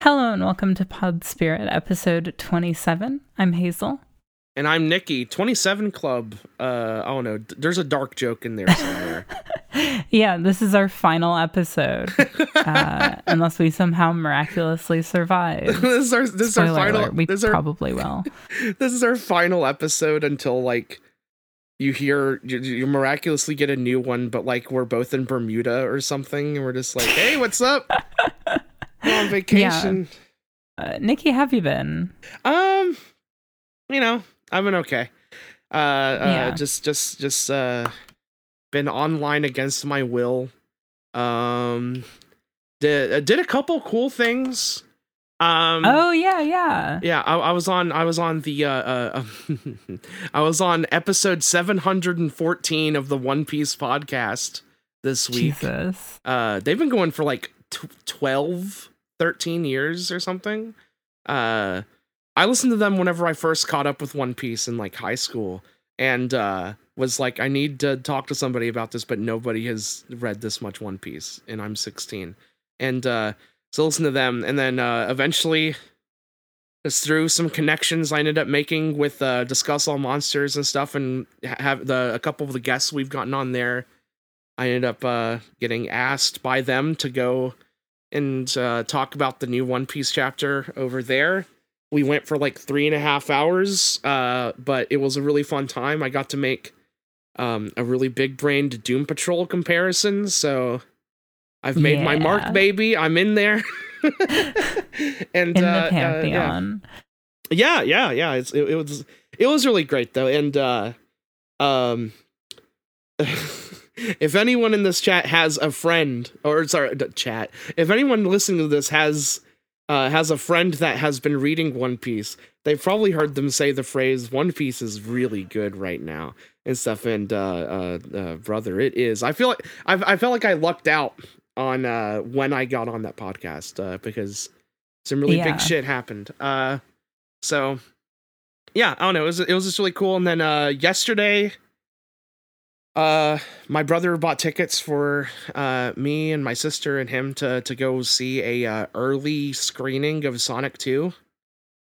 Hello and welcome to Pod Spirit episode 27. I'm Hazel. And I'm Nikki. 27 Club. Uh, I don't know. There's a dark joke in there somewhere. yeah, this is our final episode. uh, unless we somehow miraculously survive. this is our, this is our final. Alert, we this probably will. This is our final episode until like you hear you, you miraculously get a new one, but like we're both in Bermuda or something, and we're just like, hey, what's up? On vacation. Yeah. Uh, Nikki, have you been? Um, you know, I've been okay. Uh, uh yeah. just, just, just, uh, been online against my will. Um, did uh, did a couple cool things. Um, oh yeah, yeah, yeah. I, I was on. I was on the. Uh, uh I was on episode seven hundred and fourteen of the One Piece podcast this week. Jesus. Uh, they've been going for like t- 12, 13 years or something. Uh, I listened to them whenever I first caught up with One Piece in like high school, and uh, was like, I need to talk to somebody about this, but nobody has read this much One Piece, and I'm 16, and uh, so listen to them, and then uh, eventually, just through some connections I ended up making with uh, Discuss All Monsters and stuff, and have the a couple of the guests we've gotten on there, I ended up uh, getting asked by them to go and uh, talk about the new One Piece chapter over there. We went for like three and a half hours, uh, but it was a really fun time. I got to make um, a really big brained Doom Patrol comparison, so I've made yeah. my mark, baby. I'm in there. and in the uh, pantheon. yeah. yeah, yeah, yeah. It's, it, it was it was really great though, and uh, um. if anyone in this chat has a friend or sorry chat if anyone listening to this has uh, has a friend that has been reading one piece they've probably heard them say the phrase one piece is really good right now and stuff and uh, uh, uh brother it is i feel like I've, i felt like i lucked out on uh, when i got on that podcast uh, because some really yeah. big shit happened so yeah i don't know it was, it was just really cool and then yesterday uh, my brother bought tickets for uh, me and my sister and him to to go see a uh, early screening of Sonic Two.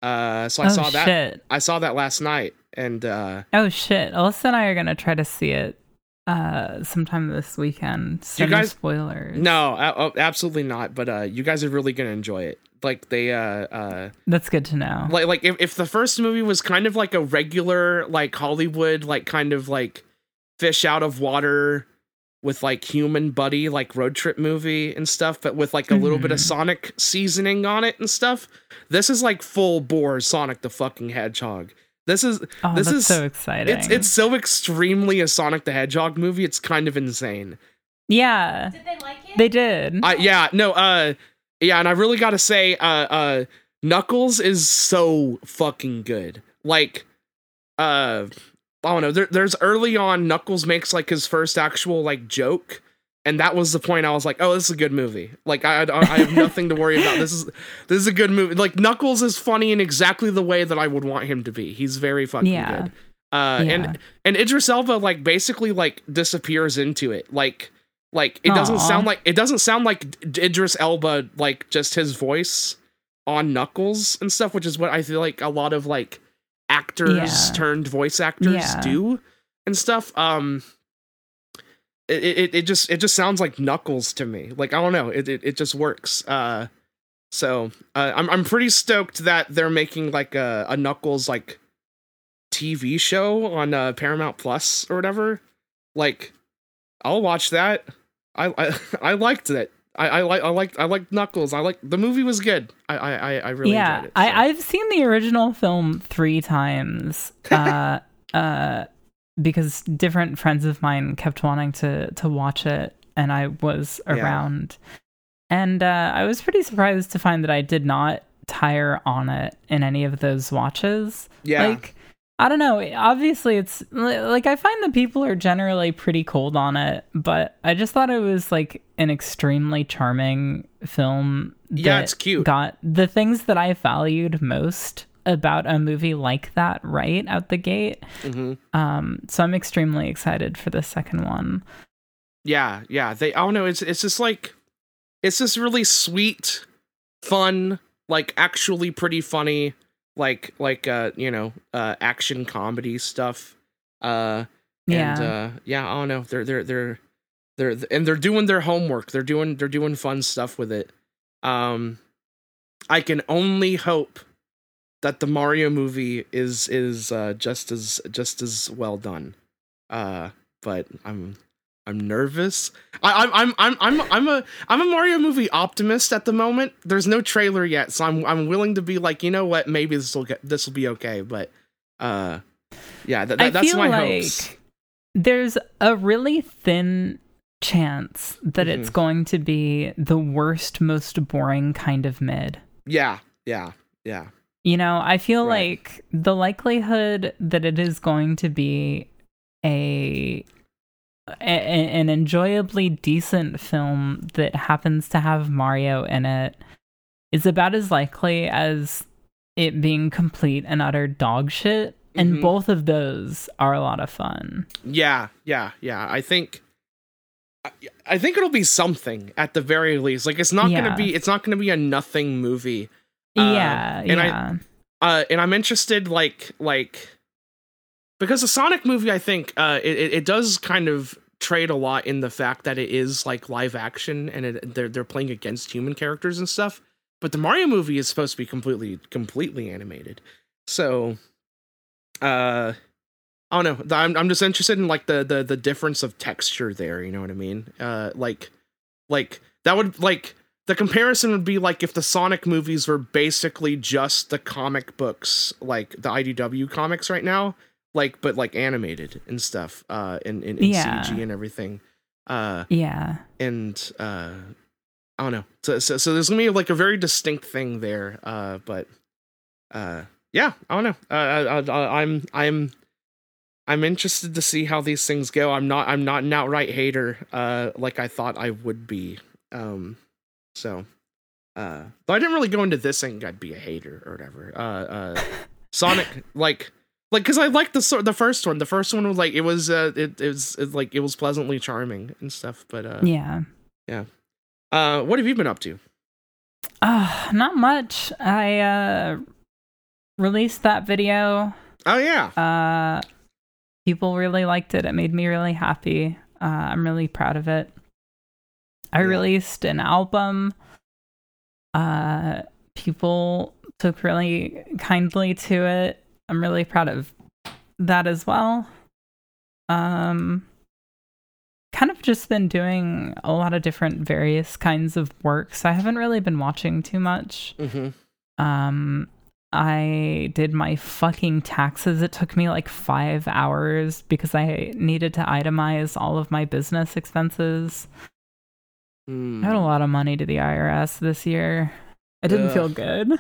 Uh, so I oh, saw that. Shit. I saw that last night, and uh, oh shit, Alyssa and I are gonna try to see it uh sometime this weekend. So you guys, spoilers. No, uh, absolutely not. But uh, you guys are really gonna enjoy it. Like they uh uh. That's good to know. Like like if if the first movie was kind of like a regular like Hollywood like kind of like fish out of water with like human buddy like road trip movie and stuff but with like a little mm-hmm. bit of mm-hmm. sonic seasoning on it and stuff. This is like full bore sonic the fucking hedgehog. This is oh, this is so exciting. it's it's so extremely a sonic the hedgehog movie it's kind of insane. Yeah. Did they like it? They did. Uh, yeah no uh yeah and i really gotta say uh uh knuckles is so fucking good. Like uh I don't know. There, there's early on Knuckles makes like his first actual like joke, and that was the point. I was like, oh, this is a good movie. Like I, I, I have nothing to worry about. This is this is a good movie. Like Knuckles is funny in exactly the way that I would want him to be. He's very fucking yeah. good. Uh, yeah. and and Idris Elba like basically like disappears into it. Like like it doesn't sound like it doesn't sound like Idris Elba like just his voice on Knuckles and stuff, which is what I feel like a lot of like actors yeah. turned voice actors yeah. do and stuff. Um, it, it it just it just sounds like Knuckles to me. Like I don't know, it it, it just works. Uh, so uh, I'm I'm pretty stoked that they're making like a, a Knuckles like TV show on uh, Paramount Plus or whatever. Like, I'll watch that. I I, I liked it. I, I like I like I like Knuckles. I like the movie was good. I I I really yeah. Enjoyed it, so. I I've seen the original film three times. uh uh because different friends of mine kept wanting to to watch it and I was around. Yeah. And uh I was pretty surprised to find that I did not tire on it in any of those watches. Yeah. Like I don't know. Obviously, it's like I find that people are generally pretty cold on it, but I just thought it was like an extremely charming film. Yeah, it's cute. Got the things that I valued most about a movie like that right out the gate. Mm-hmm. Um, so I'm extremely excited for the second one. Yeah, yeah. They. Oh no, it's it's just like it's this really sweet, fun like actually pretty funny like like uh you know uh action comedy stuff uh Yeah. and uh yeah i don't know. They're they're they're they're and they're doing their homework. They're doing they're doing fun stuff with it. Um i can only hope that the mario movie is is uh just as just as well done. Uh but i'm i'm nervous I, I'm I'm I'm I'm I'm a I'm a Mario movie optimist at the moment. There's no trailer yet, so I'm I'm willing to be like, you know what, maybe this will get this will be okay. But uh, yeah, th- th- that's my like hopes. there's a really thin chance that it's Mhm. going to be the worst, most boring kind of mid. Yeah, yeah, yeah, You know, I feel Right. like the likelihood that it is going to be a, a an enjoyably decent film that happens to have Mario in it is about as likely as it being complete and utter dog shit. And Mhm. both of those are a lot of fun. yeah, yeah, yeah. I think. I- I think it'll be something at the very least. Like it's not Yeah. gonna be it's not gonna be a nothing movie. Uh, yeah, and I- uh and i'm interested like like because the sonic movie i think uh it, it does kind of trade a lot in the fact that it is like live action and it, they're they're playing against human characters and stuff. But the mario movie is supposed to be completely completely animated. So uh i don't know. I'm, I'm just interested in like the, the the difference of texture there you know what i mean? Uh like like that would like the comparison would be like if the Sonic movies were basically just the comic books, like the IDW comics right now, like but like animated and stuff, uh, in in, in Yeah. CG and everything, uh, Yeah. and uh, I don't know. So, so so there's gonna be like a very distinct thing there, uh, but uh, yeah, I don't know. Uh, I, I, I'm I'm I'm interested to see how these things go. I'm not I'm not an outright hater, uh, like I thought I would be. Um, so, uh, though I didn't really go into this thing I'd be a hater or whatever. Uh, uh, Sonic, like, like, cause I liked the the first one. The first one was like it was, uh, it, it was it, like it was pleasantly charming and stuff. But uh, yeah, Yeah. uh, what have you been up to? Uh, not much. I uh released that video. Oh yeah, Uh people really liked it. It made me really happy. Uh I'm really proud of it. I Yeah. released an album. Uh people took really kindly to it. I'm really proud of that as well. Um kind of just been doing a lot of different various kinds of work. So I haven't really been watching too much. mm-hmm. Um, I did my fucking taxes. It took me like five hours because I needed to itemize all of my business expenses. Hmm. I had a lot of money to the IRS this year. It didn't feel good.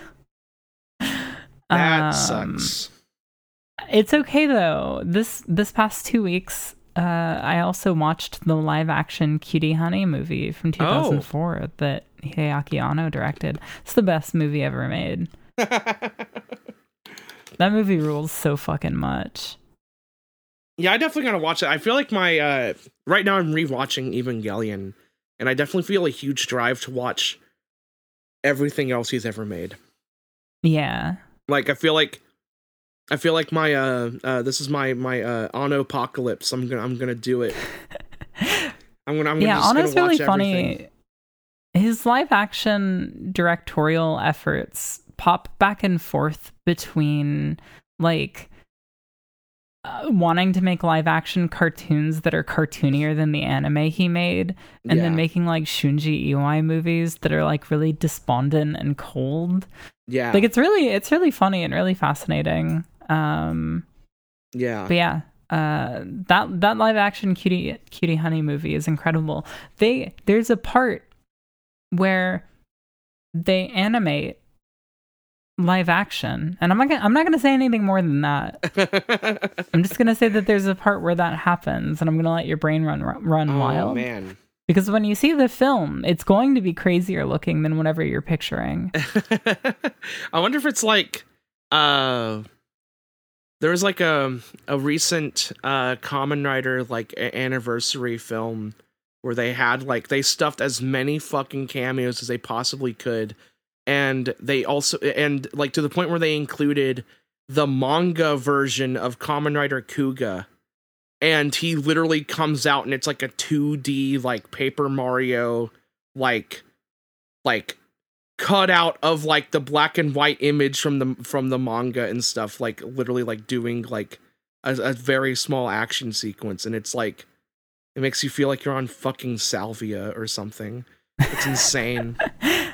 that Um, sucks. It's okay though. This this past two weeks, uh, I also watched the live action Cutie Honey movie from 2004 that Hideaki Anno directed. It's the best movie ever made. That movie rules so fucking much. yeah, I definitely gotta watch it. I feel like my uh, right now I'm rewatching Evangelion, and I definitely feel a huge drive to watch everything else he's ever made. Yeah. Like I feel like I feel like my uh, uh this is my my uh Anno apocalypse. I'm gonna I'm gonna do it. I'm gonna I'm gonna yeah, gonna really watch funny. everything. His live action directorial efforts pop back and forth between like uh, wanting to make live action cartoons that are cartoonier than the anime he made and then making like Shunji Iwai movies that are like really despondent and cold. yeah Like it's really it's really funny and really fascinating. Um yeah but yeah, uh, that that live action cutie cutie honey movie is incredible. They there's a part where they animate live action, and I'm not gonna, I'm not gonna say anything more than that. I'm just gonna say that there's a part where that happens, and I'm gonna let your brain run run oh wild man. because when you see the film, it's going to be crazier looking than whatever you're picturing. I wonder if it's like uh there was like a a recent uh Kamen Rider like anniversary film where they had like they stuffed as many fucking cameos as they possibly could. And they also and like to the point where they included the manga version of Kamen Rider Kuuga and he literally comes out and it's like a 2D like Paper Mario like like cut out of like the black and white image from the from the manga and stuff like literally like doing like a, a very small action sequence. And it's like it makes you feel like you're on fucking salvia or something. It's insane.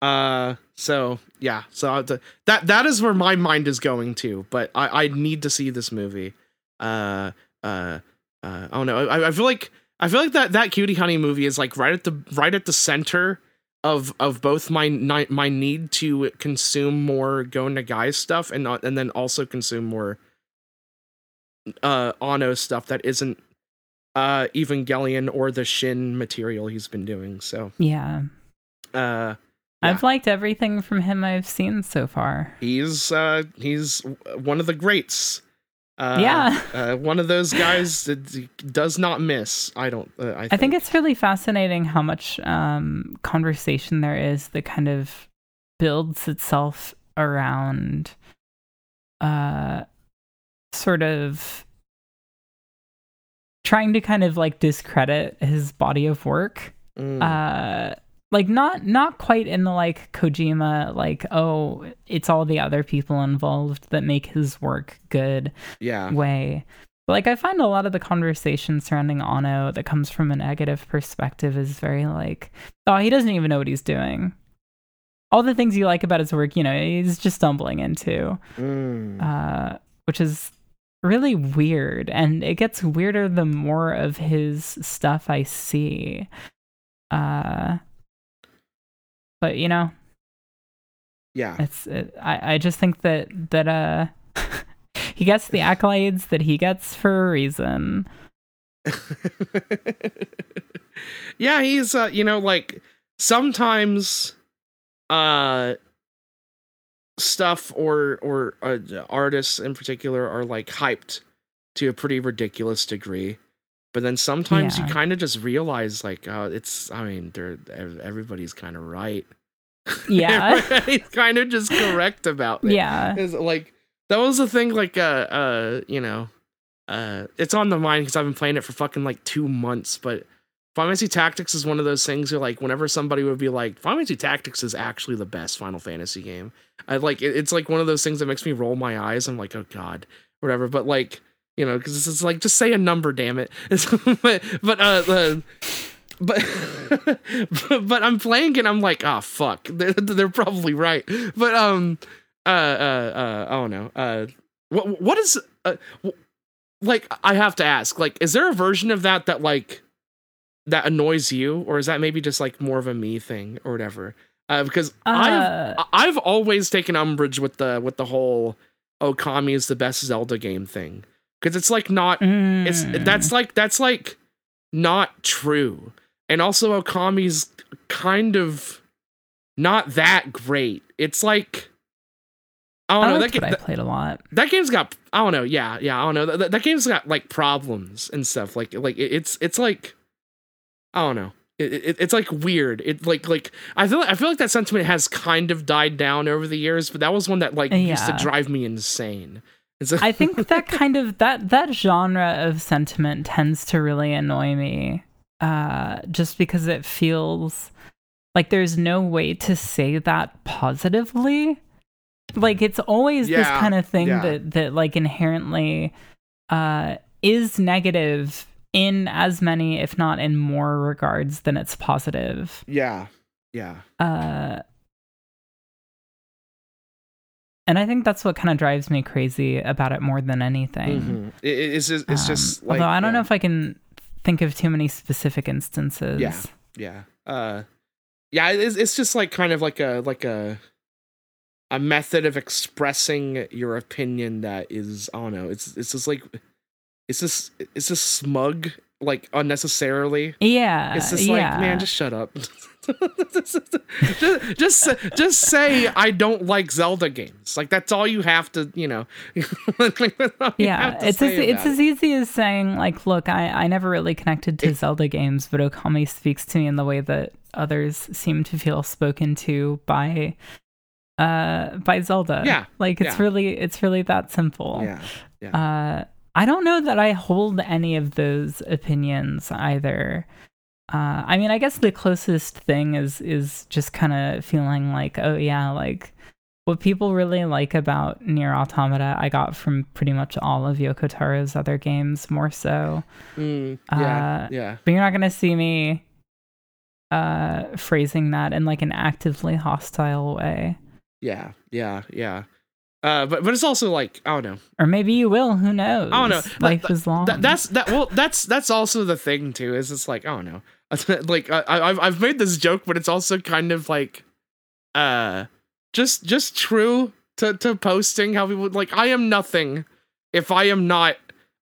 Uh so yeah. So that that is where my mind is going to but i i need to see this movie. Uh, uh, uh, I don't know. I, I feel like I feel like that that Cutie Honey movie is like right at the right at the center of of both my my need to consume more Go Nagai stuff and not, and then also consume more uh Anno stuff that isn't uh Evangelion or the Shin material he's been doing. So yeah. Uh yeah. I've liked everything from him I've seen so far. He's uh he's one of the greats. Uh, yeah, uh, one of those guys that does not miss. I don't. Uh, I, think. I, think. it's really fascinating how much um, conversation there is that kind of builds itself around, uh, sort of trying to kind of like discredit his body of work. Mm. Like not not quite in the like Kojima like oh it's all the other people involved that make his work good yeah way. But like I find a lot of the conversation surrounding Anno that comes from a negative perspective is very like oh he doesn't even know what he's doing. All the things you like about his work, you know, he's just stumbling into. Mm. Uh, which is really weird and it gets weirder the more of his stuff I see. Uh but you know, yeah, it's it, I I just think that that uh he gets the accolades that he gets for a reason. yeah, he's uh you know like sometimes uh stuff or or uh, artists in particular are like hyped to a pretty ridiculous degree but then sometimes yeah. you kind of just realize like uh, it's i mean they're everybody's kind of right yeah he's kind of just correct about it yeah it's like that was the thing like uh uh you know uh it's on the mind because i've been playing it for fucking like two months but Final Fantasy Tactics is one of those things where like whenever somebody would be like Final Fantasy Tactics is actually the best Final Fantasy game. I like it, it's like one of those things that makes me roll my eyes. I'm like, oh god, whatever. But like you know, because it's like just say a number, damn it. but but uh, uh but, but I'm playing it. I'm like, oh fuck, they're, they're probably right. But um, uh, uh, uh, I don't know. Uh, what what is uh, like? I have to ask. Like, is there a version of that that like that annoys you, or is that maybe just like more of a me thing or whatever? Uh, because uh, I've I've always taken umbrage with the with the whole Okami is the best Zelda game thing because it's like not mm. it's that's like that's like not true and also okami's kind of not that great it's like i don't I know that game i played a lot that game's got i don't know yeah yeah i don't know that, that game's got like problems and stuff like like it's it's like i don't know it, it, it's like weird. It like like I feel like, I feel like that sentiment has kind of died down over the years, but that was one that like yeah. used to drive me insane. I think that kind of that that genre of sentiment tends to really annoy me, uh, just because it feels like there's no way to say that positively. Like it's always yeah, this kind of thing yeah. that that like inherently uh, is negative in as many, if not in more regards than it's positive. Yeah, yeah. Uh, and I think that's what kind of drives me crazy about it more than anything. Mm-hmm. It, it's just, it's um, just like, although I don't yeah. know if I can think of too many specific instances. Yeah, yeah, uh, yeah. It's, it's just like kind of like a like a a method of expressing your opinion that is I don't know. It's it's just like it's just it's just smug like unnecessarily. Yeah. It's just yeah. like, man, just shut up. just, just just say I don't like Zelda games. Like that's all you have to, you know. yeah, to it's as, it's about as easy as saying like, look, I I never really connected to Zelda games, but Okami speaks to me in the way that others seem to feel spoken to by uh by Zelda. Yeah, like it's yeah. really it's really that simple. it. Yeah. Uh, I don't know that I hold any of those opinions either. Uh, I mean, I guess the closest thing is is just kind of feeling like, oh yeah, like what people really like about Nier Automata, I got from pretty much all of Yoko Taro's other games, more so. Mm, yeah. Uh, yeah. But you're not gonna see me uh, phrasing that in like an actively hostile way, Yeah. Yeah. Yeah. Uh, but but it's also like I don't know. or maybe you will. Who knows? I don't know. Life That- is long. That, that's that. Well, that's that's also the thing too. Is it's like I don't know. like I, I- I've I've made this joke, but it's also kind of like, uh, just just true to to posting how people like I am nothing if I am not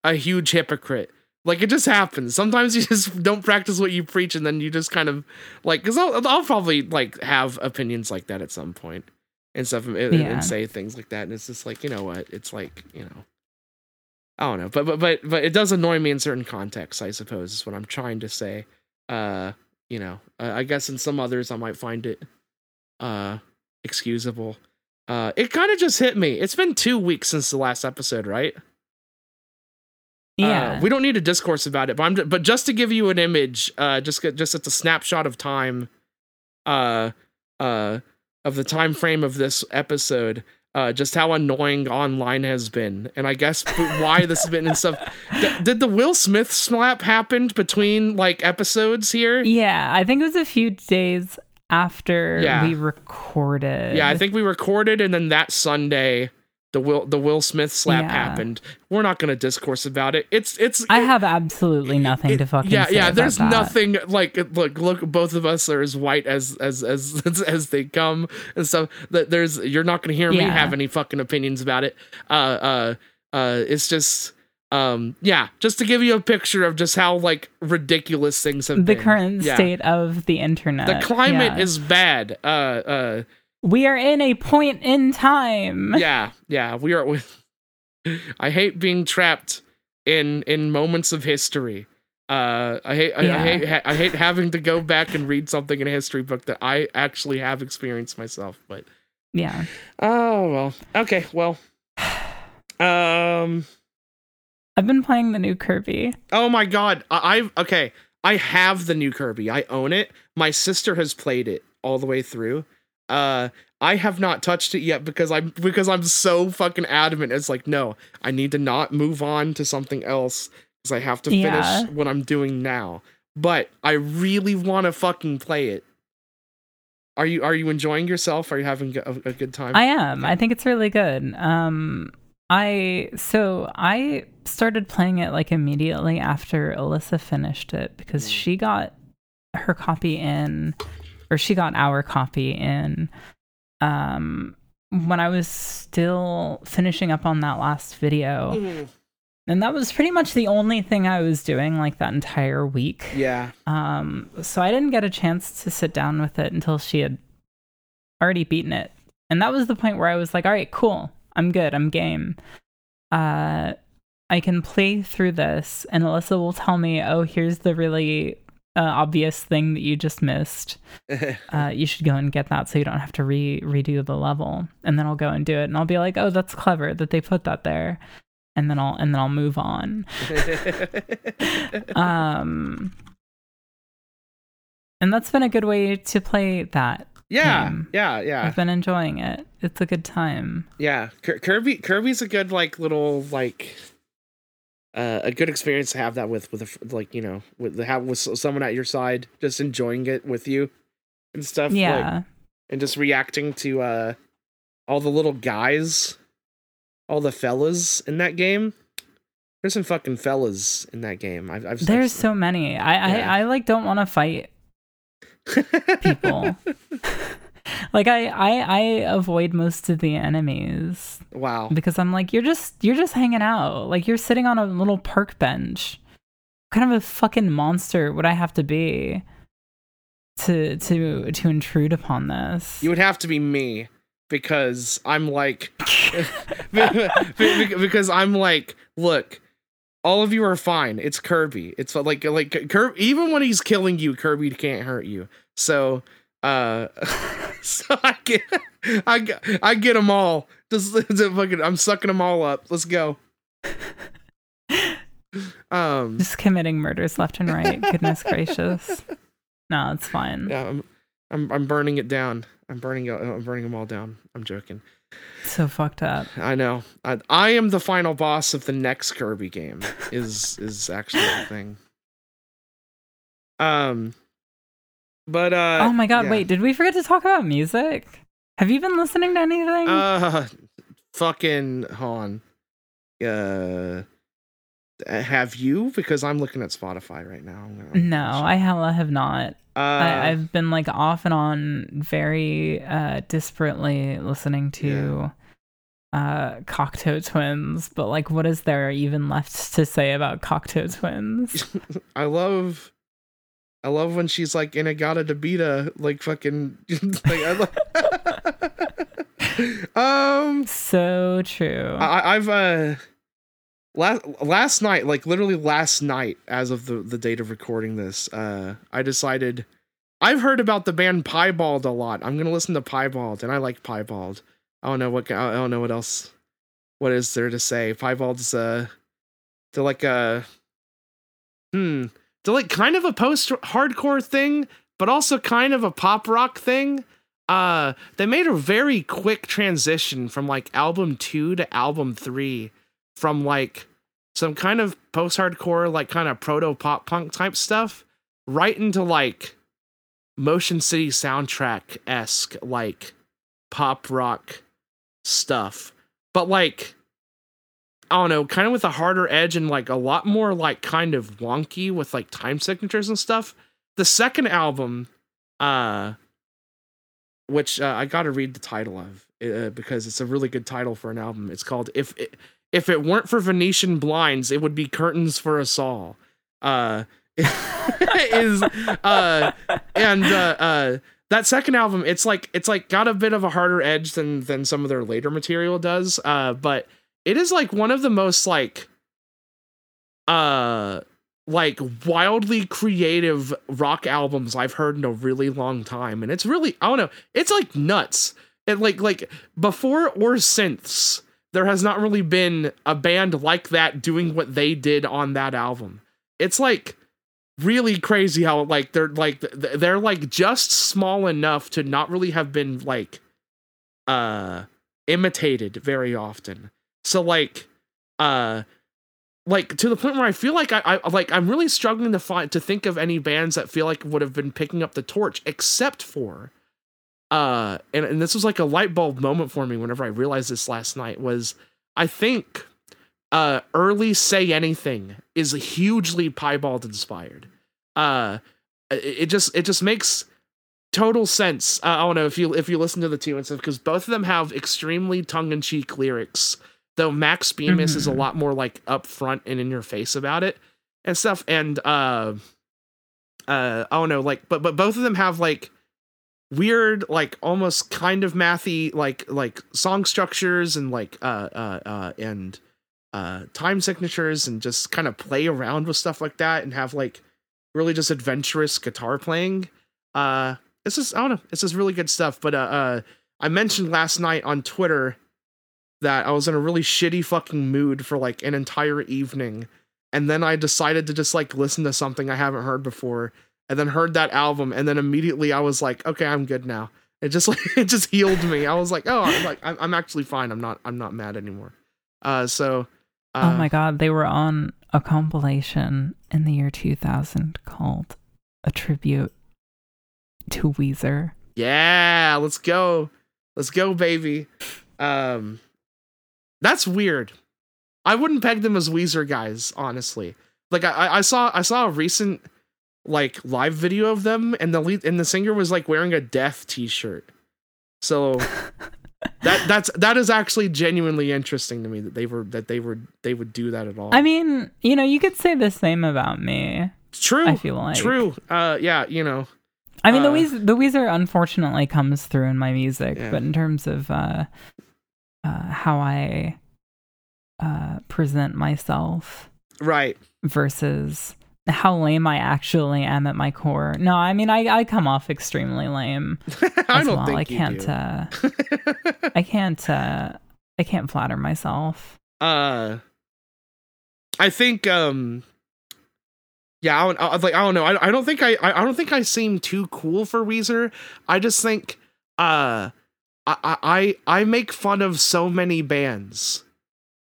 a huge hypocrite. Like it just happens. Sometimes you just don't practice what you preach, and then you just kind of like because I'll I'll probably like have opinions like that at some point and stuff and, Yeah. and say things like that, and it's just like you know what? It's like you know. I don't know, but but but but it does annoy me in certain contexts. I suppose is what I'm trying to say. Uh, you know, uh, I guess in some others I might find it uh excusable. Uh, it kind of just hit me. It's been two weeks since the last episode, right? yeah. Uh, we don't need a discourse about it, but I'm ju- but just to give you an image, uh, just just it's a snapshot of time, uh, uh, of the time frame of this episode, uh, just how annoying online has been, and I guess why this has been and stuff. D- did the Will Smith slap happened between like episodes here? Yeah, I think it was a few days after Yeah. we recorded. Yeah, I think we recorded, and then that Sunday, the Will the Will Smith slap Yeah. happened. We're not gonna discourse about it. It's it's I have absolutely nothing to It- fucking yeah say yeah there's that. nothing like look look both of us are as white as as as as, as they come and stuff that there's you're not gonna hear me have any fucking opinions about it uh uh uh it's just um yeah just to give you a picture of just how like ridiculous things have the been current Yeah. state of the internet. the climate Yeah. is bad uh uh We are in a point in time. yeah yeah we are with i hate being trapped in in moments of history uh i hate I, I hate i hate having to go back and read something in a history book that i actually have experienced myself but Yeah. oh well okay well um I've been playing the new Kirby. oh my god I, i've okay i have the new kirby i own it my sister has played it all the way through uh I have not touched it yet because I'm because I'm so fucking adamant. It's like no, I need to not move on to something else because I have to finish Yeah. what I'm doing now. But I really want to fucking play it. Are you are you enjoying yourself? Are you having a, a good time? I am. I think it's really good. Um I so I started playing it like immediately after Alyssa finished it because Mm. she got her copy in or she got our copy in um when I was still finishing up on that last video. Mm, And that was pretty much the only thing I was doing like that entire week. yeah. Um, so I didn't get a chance to sit down with it until she had already beaten it. And that was the point where I was like, all right, cool. I'm good. I'm game. Uh, I can play through this, and Alyssa will tell me, oh, here's the really uh, obvious thing that you just missed. Uh, you should go and get that so you don't have to re- redo the level. And then I'll go and do it, and I'll be like, oh, that's clever that they put that there. And then I'll and then I'll move on. Um, and that's been a good way to play that. yeah, game. yeah, yeah, I've been enjoying it. It's a good time. yeah. Kirby Kirby's a good like little like uh, a good experience to have that with with a, like you know with the have with someone at your side just enjoying it with you and stuff. like, Yeah. and just reacting to uh all the little guys, all the fellas in that game. There's some fucking fellas in that game. I've, I've There's so many. I, Yeah. I, I like don't want to fight people. like I, I I avoid most of the enemies wow. because I'm like you're just you're just hanging out. Like you're sitting on a little park bench. What kind of a fucking monster would I have to be to to to intrude upon this? You would have to be me because I'm like because I'm like, look, all of you are fine. It's Kirby. It's like like Kirby. Even when he's killing you, Kirby can't hurt you. So uh, so I get I get I get them all. Just, just fucking, I'm sucking them all up. Let's go. Um, just committing murders left and right. Goodness gracious. No, it's fine. Yeah, I'm, I'm, I'm burning it down. I'm burning, I'm burning them all down. I'm joking. So fucked up. I know. I, I am the final boss of the next Kirby game. Is is actually the thing. Um, but uh. Oh my god! Yeah. Wait, did we forget to talk about music? Have you been listening to anything? Uh, fucking Han. Uh, have you? Because I'm looking at Spotify right now. No, I hella have not. Uh, I, have been like off and on, very uh, disparately listening to yeah. uh, Cocteau Twins. But like, what is there even left to say about Cocteau Twins? I love. I love when she's like In-A-Gadda-Da-Vida, like fucking like I love um so true. I, I've uh last last night, like literally last night, as of the the date of recording this, uh, I decided I've heard about the band Piebald a lot. I'm gonna listen to Piebald, and I like Piebald. I don't know what I don't know what else. What is there to say? Piebald's uh, they're like a hmm, like kind of a post hardcore thing, but also kind of a pop rock thing. Uh, they made a very quick transition from like album two to album three from like some kind of post hardcore, like kind of proto pop punk type stuff, right into like Motion City soundtrack esque, like pop rock stuff. But like, I don't know, kind of with a harder edge and like a lot more like kind of wonky with like time signatures and stuff. The second album, uh, which uh, I got to read the title of uh, because it's a really good title for an album. It's called "If It, if it weren't for Venetian blinds, it would be curtains for us all. Uh, is uh, and uh, uh, that second album, it's like it's like got a bit of a harder edge than than some of their later material does. Uh, but it is like one of the most like uh like wildly creative rock albums I've heard in a really long time. And it's really I don't know, it's like nuts. It like like before or since there has not really been a band like that doing what they did on that album. It's like really crazy how like they're like they're like just small enough to not really have been like uh imitated very often. So like uh like to the point where I feel like I, I like I'm really struggling to find to think of any bands that feel like would have been picking up the torch except for uh and, and this was like a light bulb moment for me whenever i realized this last night was i think uh early say anything is hugely piebald inspired. Uh it, just it just makes total sense. Uh, i don't know if you if you listen to the two and stuff because both of them have extremely tongue-in-cheek lyrics though max bemis mm-hmm. is a mm-hmm. lot more like upfront and in your face about it and stuff and uh uh i don't know like but but both of them have like weird like almost kind of mathy like like song structures and like uh uh uh and uh time signatures and just kind of play around with stuff like that and have like really just adventurous guitar playing uh it's just i don't know it's just really good stuff but uh uh i mentioned last night on twitter that i was in a really shitty fucking mood for like an entire evening and then i decided to just like listen to something i haven't heard before and then heard that album and then immediately I was like, okay, I'm good now. It just like it just healed me. I was like, oh, I'm like I'm, I'm actually fine. I'm not I'm not mad anymore. Uh, so. Uh, oh my god, they were on a compilation in the year 2000 called "A Tribute to Weezer." Yeah, let's go, let's go, baby. Um, that's weird. I wouldn't peg them as Weezer guys, honestly. Like I, I saw I saw a recent like live video of them and the lead and the singer was like wearing a death t-shirt so that that's that is actually genuinely interesting to me that they were that they were they would do that at all. I mean, you know, you could say the same about me. true. I feel like True. Uh yeah, you know. I mean, the Uh, Weezer, the Weezer unfortunately comes through in my music, Yeah. but in terms of uh, uh, how I uh, present myself Right. versus how lame I actually am at my core. No, I mean, I, I come off extremely lame I don't well. think I you can't. Uh, I can't. Uh, I can't flatter myself. uh I think um yeah, I don't, I, like I don't know. I, I don't think I I I don't think I seem too cool for Weezer. I just think uh I I I make fun of so many bands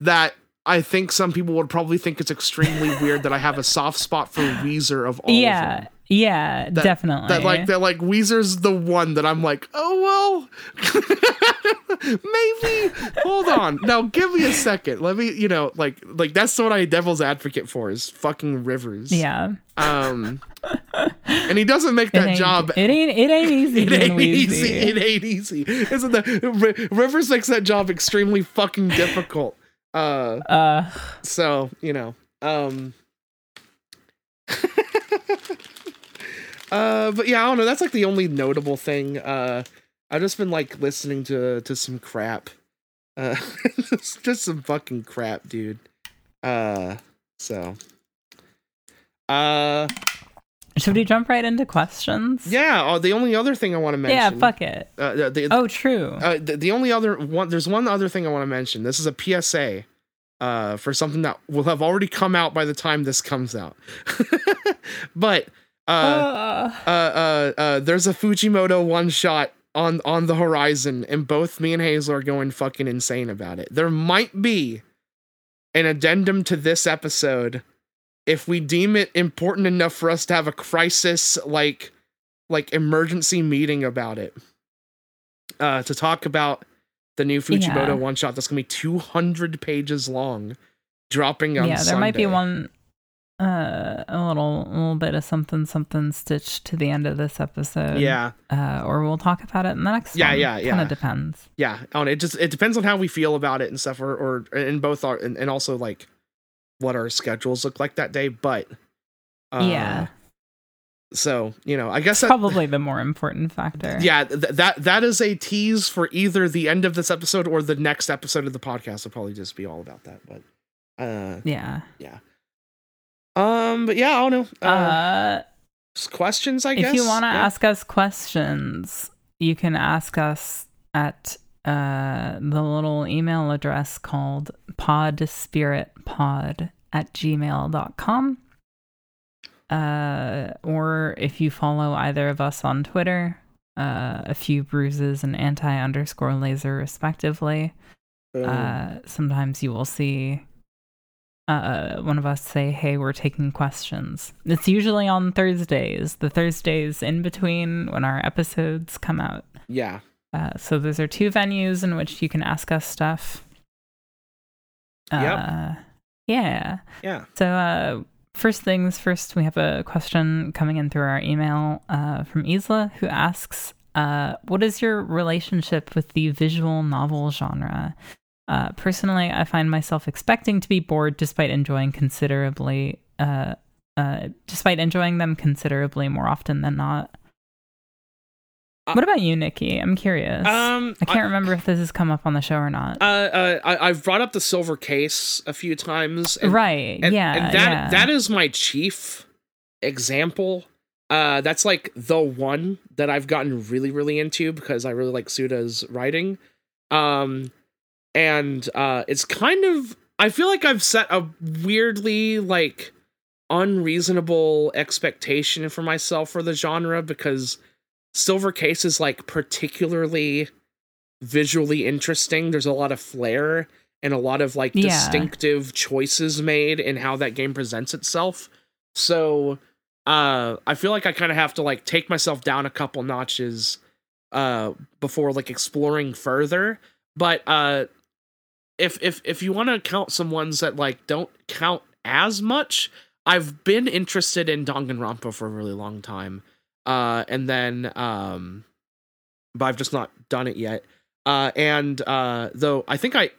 that I think some people would probably think it's extremely weird that I have a soft spot for Weezer of all of yeah, them. yeah, That- definitely. That like that like Weezer's the one that I'm like, oh well, maybe. Hold on, now give me a second. Let me, you know, like like that's what I devil's advocate for is fucking Rivers. yeah. Um, and he doesn't make that ain't, job. It ain't. It ain't easy. It ain't Wheezy. easy. It ain't easy. Isn't that R- Rivers makes that job extremely fucking difficult. Uh, Uh, so you know um uh but yeah i don't know that's like the only notable thing uh i've just been like listening to to some crap uh just, just some fucking crap dude uh so uh should we jump right into questions? yeah uh, the only other thing i want to mention Yeah. Fuck it. uh, the, Oh, true. uh, the, the only other one, there's one other thing I want to mention. This is a PSA uh, for something that will have already come out by the time this comes out. but uh, Uh, uh, uh, uh, there's a Fujimoto one shot on on the horizon, and both me and Hazel are going fucking insane about it. There might be an addendum to this episode if we deem it important enough for us to have a crisis like like emergency meeting about it uh to talk about the new Fujimoto Yeah. one shot that's gonna be 200 pages long dropping on yeah, there might be one. Uh, a little, a little bit of something, something stitched to the end of this episode. yeah Uh, or we'll talk about it in the next Yeah, one. yeah, It Kind yeah. of depends. yeah on it just it depends on how we feel about it and stuff or or in both our and, and also like what our schedules look like that day but uh, yeah, so you know i guess that, probably the more important factor. yeah th- that that is a tease for either the end of this episode or the next episode of the podcast will probably just be all about that but uh Yeah. Yeah. Um but yeah i don't know uh, Uh, questions i guess if you want to Yeah. ask us questions, you can ask us at uh, the little email address called podspiritpod at gmail.com. Uh, or if you follow either of us on Twitter, uh, a few bruises and anti underscore laser respectively, uh, sometimes you will see uh, one of us say, "Hey, we're taking questions." It's usually on Thursdays, the Thursdays in between when our episodes come out. yeah Uh, so those are two venues in which you can ask us stuff. Uh, Yep. Yeah. yeah So uh, first things first, we have a question coming in through our email uh, from Isla, who asks, uh, "What is your relationship with the visual novel genre?" Uh, personally, I find myself expecting to be bored despite enjoying considerably, uh, uh, despite enjoying them considerably more often than not. What about you, Nikki? I'm curious. um I can't remember if this has come up on the show or not. uh, uh I, i've brought up the silver case a few times and, right? and, yeah. and that yeah. that is my chief example uh that's like the one that i've gotten really really into because i really like suda's writing um and uh it's kind of i feel like i've set a weirdly like unreasonable expectation for myself for the genre because silver case is like particularly visually interesting. There's a lot of flair and a lot of like Yeah. distinctive choices made in how that game presents itself. So uh i feel like i kind of have to like take myself down a couple notches uh before like exploring further. But uh if if if you want to count some ones that like don't count as much i've been interested in danganronpa for a really long time uh and then um but i've just not done it yet Uh, and uh, though I think I,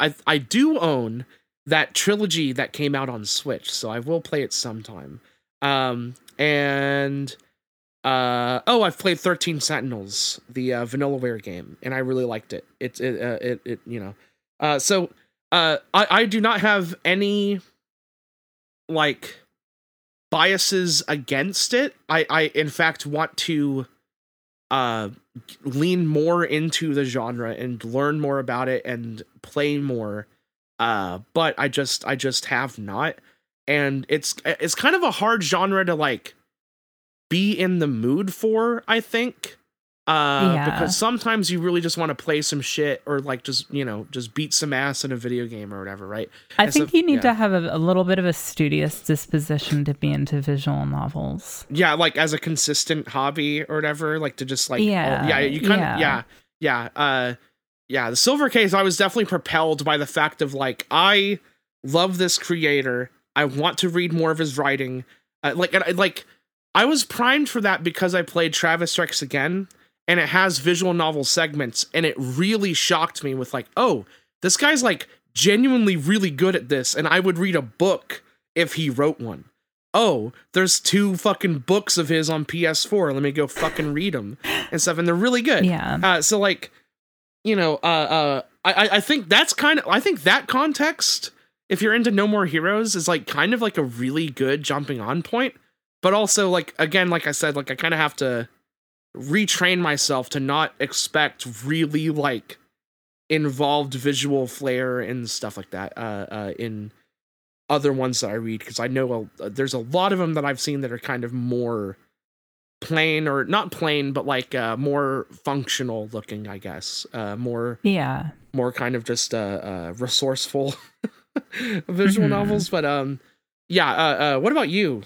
I I do own that trilogy that came out on Switch, so I will play it sometime. Um, and uh, oh, I've played Thirteen Sentinels, the uh, Vanillaware game, and I really liked it. It it uh, it, it you know, uh, so uh, I I do not have any like biases against it. I I in fact want to uh lean more into the genre and learn more about it and play more uh but i just i just have not and it's it's kind of a hard genre to like be in the mood for i think uh Yeah. because sometimes you really just want to play some shit or like just you know just beat some ass in a video game or whatever right I And so- think you need yeah. to have a, a little bit of a studious disposition to be into visual novels. yeah like as a consistent hobby or whatever like to just like oh, Yeah, yeah you kind yeah. of yeah yeah uh yeah the silver case i was definitely propelled by the fact of like i love this creator i want to read more of his writing uh, like and I- like i was primed for that because i played travis strikes again and it has visual novel segments and it really shocked me with like oh this guy's like genuinely really good at this and i would read a book if he wrote one oh, there's two fucking books of his on PS4. Let me go fucking read them and stuff. And they're really good. Yeah. Uh, so like, you know, uh, uh, I, I- I think that's kind of, I think that context, if you're into No More Heroes, is like kind of like a really good jumping on point. But also, like, again, like I said, like I kind of have to retrain myself to not expect really like involved visual flair and stuff like that uh, uh, in other ones that I read because I know a, there's a lot of them that I've seen that are kind of more plain or not plain but like uh, more functional looking I guess uh, more yeah. more kind of just uh, uh, resourceful visual Mhm. novels but um yeah uh, uh, what about you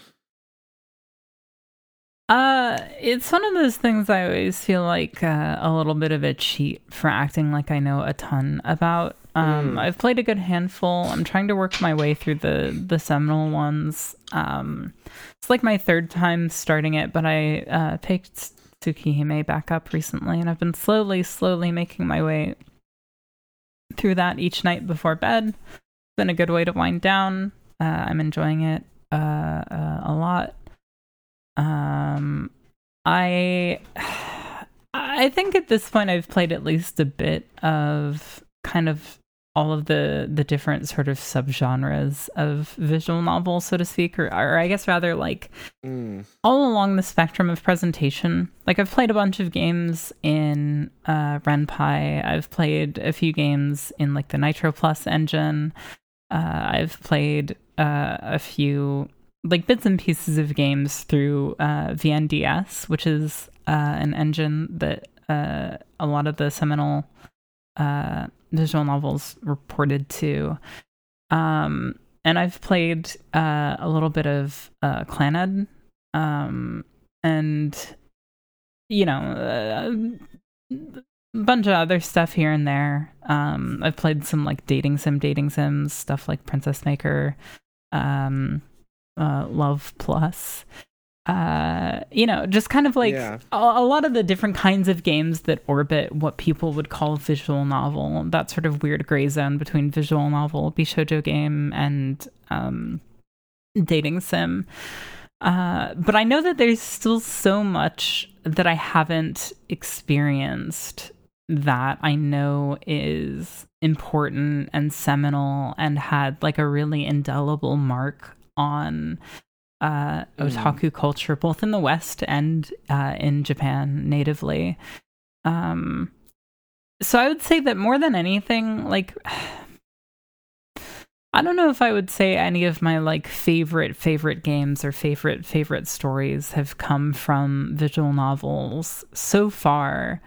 Uh, it's one of those things I always feel like uh, a little bit of a cheat for acting like I know a ton about. Um, Mm. I've played a good handful. I'm trying to work my way through the the seminal ones. Um, it's like my third time starting it, but I uh, picked Tsukihime back up recently, and I've been slowly, slowly making my way through that each night before bed. It's been a good way to wind down. Uh, I'm enjoying it uh, uh, a lot. Um, I I think at this point I've played at least a bit of kind of all of the the different sort of subgenres of visual novel, so to speak, or, or I guess rather like Mm. all along the spectrum of presentation. Like I've played a bunch of games in uh, Ren'Py. I've played a few games in like the Nitro Plus engine. Uh, I've played uh, a few like bits and pieces of games through uh, VNDS, which is uh, an engine that uh, a lot of the seminal uh, visual novels reported to. Um, and I've played uh, a little bit of uh, Clannad, um, and you know, a bunch of other stuff here and there. Um, I've played some like dating sim, dating sims stuff like Princess Maker, um, uh, Love Plus. Uh, you know, just kind of like Yeah. a, a lot of the different kinds of games that orbit what people would call visual novel. That sort of weird gray zone between visual novel, bishojo game, and um, dating sim. Uh, but I know that there's still so much that I haven't experienced that I know is important and seminal and had like a really indelible mark on uh, Mm. otaku culture, both in the West and uh, in Japan natively. Um, so I would say that more than anything, like I don't know if I would say any of my like favorite favorite games or favorite favorite stories have come from visual novels so far.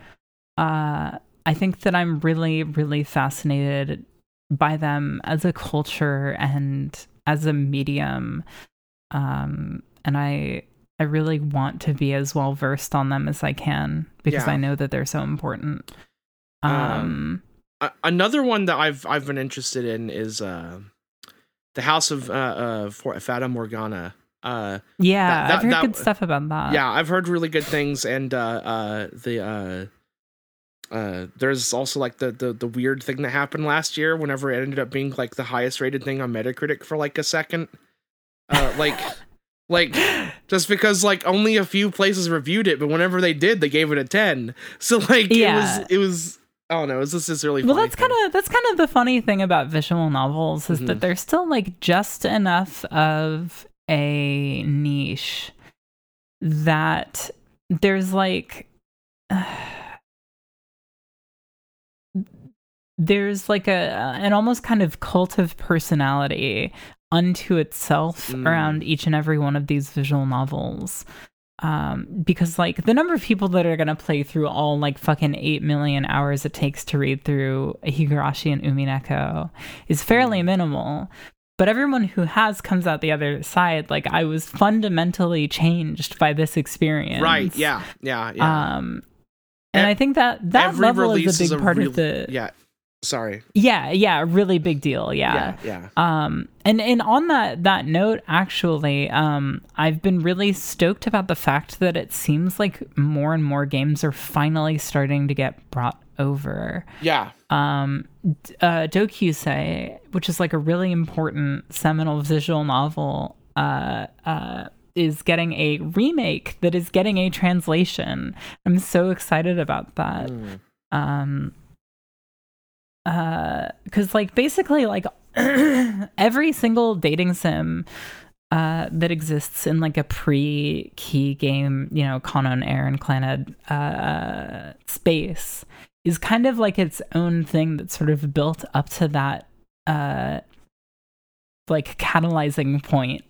Uh, I think that I'm really really fascinated by them as a culture and as a medium. Um, and I I really want to be as well versed on them as I can because Yeah. I know that they're so important. Um, Um, another one that I've I've been interested in is uh, the House of uh, uh, for Fata Morgana. Uh, yeah, that- that- I've heard that- good stuff about that. yeah, I've heard really good things, and uh, uh, the uh, uh, there's also like the, the the weird thing that happened last year whenever it ended up being like the highest rated thing on Metacritic for like a second. Uh, like like just because like only a few places reviewed it, but whenever they did, they gave it a ten. So like Yeah. it was it was I don't know, it was just this really well that's kind of that's kind of the funny thing about visual novels is Mhm. that there's still like just enough of a niche that there's like there's like a an almost kind of cult of personality unto itself Mm. around each and every one of these visual novels um because like the number of people that are going to play through all like fucking 8 million hours it takes to read through Higurashi and Umineko is fairly Mm. minimal but everyone who has comes out the other side like I was fundamentally changed by this experience Right, yeah, yeah, yeah. um and I think that that level is a big part real- of the Yeah. Sorry. yeah yeah really big deal Yeah, yeah. um and and on that that note actually um i've been really stoked about the fact that it seems like more and more games are finally starting to get brought over Yeah. um uh Dokyusei which is like a really important seminal visual novel uh uh is getting a remake that is getting a translation i'm so excited about that Mm. um uh because like basically like every single dating sim uh that exists in like a pre-key game you know Kanon air and Clannad uh space is kind of like its own thing that's sort of built up to that uh like catalyzing point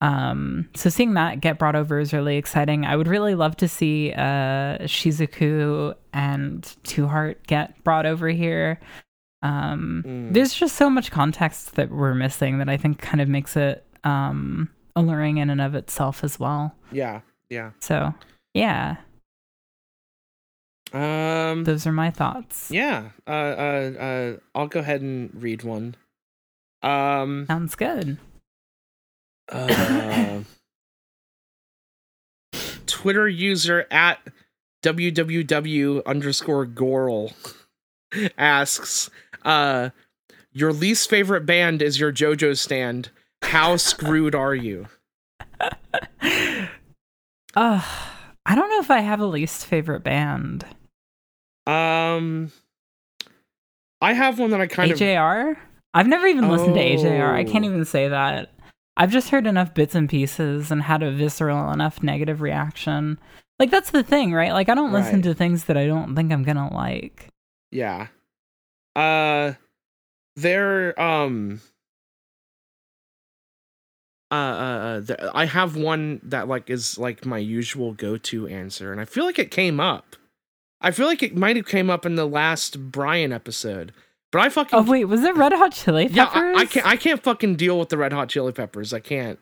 um so seeing that get brought over is really exciting i would really love to see uh shizuku and To Heart get brought over here um Mm. there's just so much context that we're missing that i think kind of makes it um alluring in and of itself as well Yeah. Yeah. so yeah Um those are my thoughts Yeah. Uh uh uh I'll go ahead and read one. Um sounds good uh, Twitter user at www underscore Gorl asks, uh, your least favorite band is your JoJo stand. How screwed are you? uh i don't know if i have a least favorite band Um I have one that I kind of AJR? I've never even listened to AJR. I can't Oh. even say that. I've just heard enough bits and pieces and had a visceral enough negative reaction. Like that's the thing, right? Like I don't listen Right. to things that I don't think I'm gonna like. Yeah. Uh there um uh, uh, uh th- I have one that like is like my usual go-to answer and I feel like it came up. I feel like it might have came up in the last Brian episode. But I fucking Oh wait, was it Red Hot Chili Yeah, Peppers? I, I can't I can't fucking deal with the Red Hot Chili Peppers. I can't.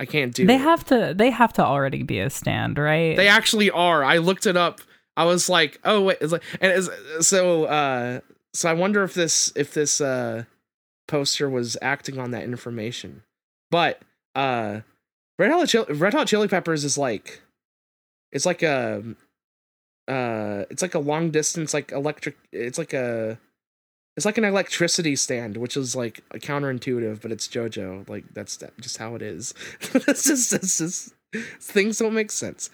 I can't do They it. have to. They have to already be a stand, right? They actually are. I looked it up. I was like, oh wait, it's like, and it's, so uh, so I wonder if this if this uh poster was acting on that information. But uh, Red Hot Chili, Red Hot Chili Peppers is like, it's like a uh, it's like a long distance like electric. It's like a it's like an electricity stand, which is like counterintuitive, but it's JoJo. Like that's that, just how it is. it's just it's just things don't make sense.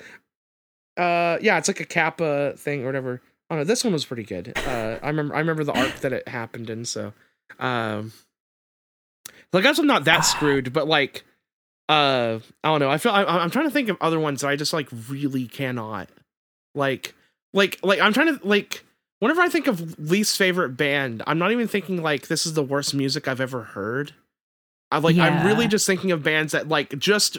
Uh, yeah, it's like a Kappa thing or whatever. Oh no, this one was pretty good. Uh, I remember I remember the arc that it happened in. So, um, like I guess I'm not that screwed, but like, uh, I don't know. I feel I, I'm trying to think of other ones that I just like really cannot, like, like, like I'm trying to like whenever I think of least favorite band, I'm not even thinking like this is the worst music I've ever heard. I like I'm really just thinking of bands that like just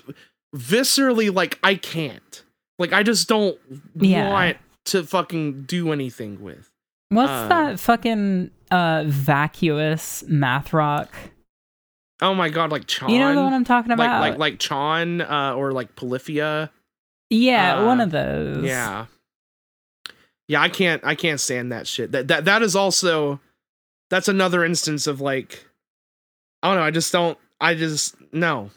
viscerally like I can't. Like I just don't Yeah. want to fucking do anything with. What's uh, that fucking uh vacuous math rock? Oh my god, like Chon. You know the one I'm talking like about? like like Chon uh, or like Polyphia. yeah, uh, one of those. Yeah. Yeah, I can't I can't stand that shit. That that that is also that's another instance of like I don't know, I just don't I just no.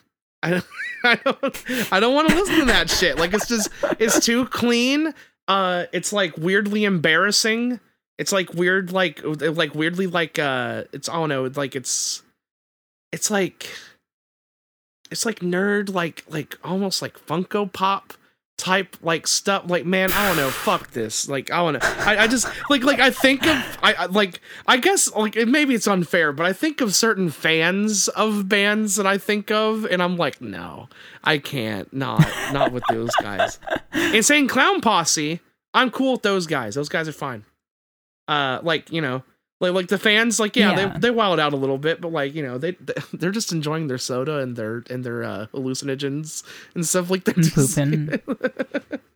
I don't I don't I don't want to listen to that shit. Like it's just it's too clean uh it's like weirdly embarrassing. It's like weird like like weirdly like uh it's I don't know, like it's it's like it's like nerd like like almost like Funko Pop type like stuff like man i don't know fuck this like i want to I, I just like like i think of I, I like i guess like maybe it's unfair but i think of certain fans of bands that i think of and i'm like no i can't not not with those guys. Insane clown posse i'm cool with those guys those guys are fine. Uh like you know like like the fans like yeah, Yeah. they they wild out a little bit but like you know they they're just enjoying their soda and their and their uh hallucinogens and stuff like that pooping.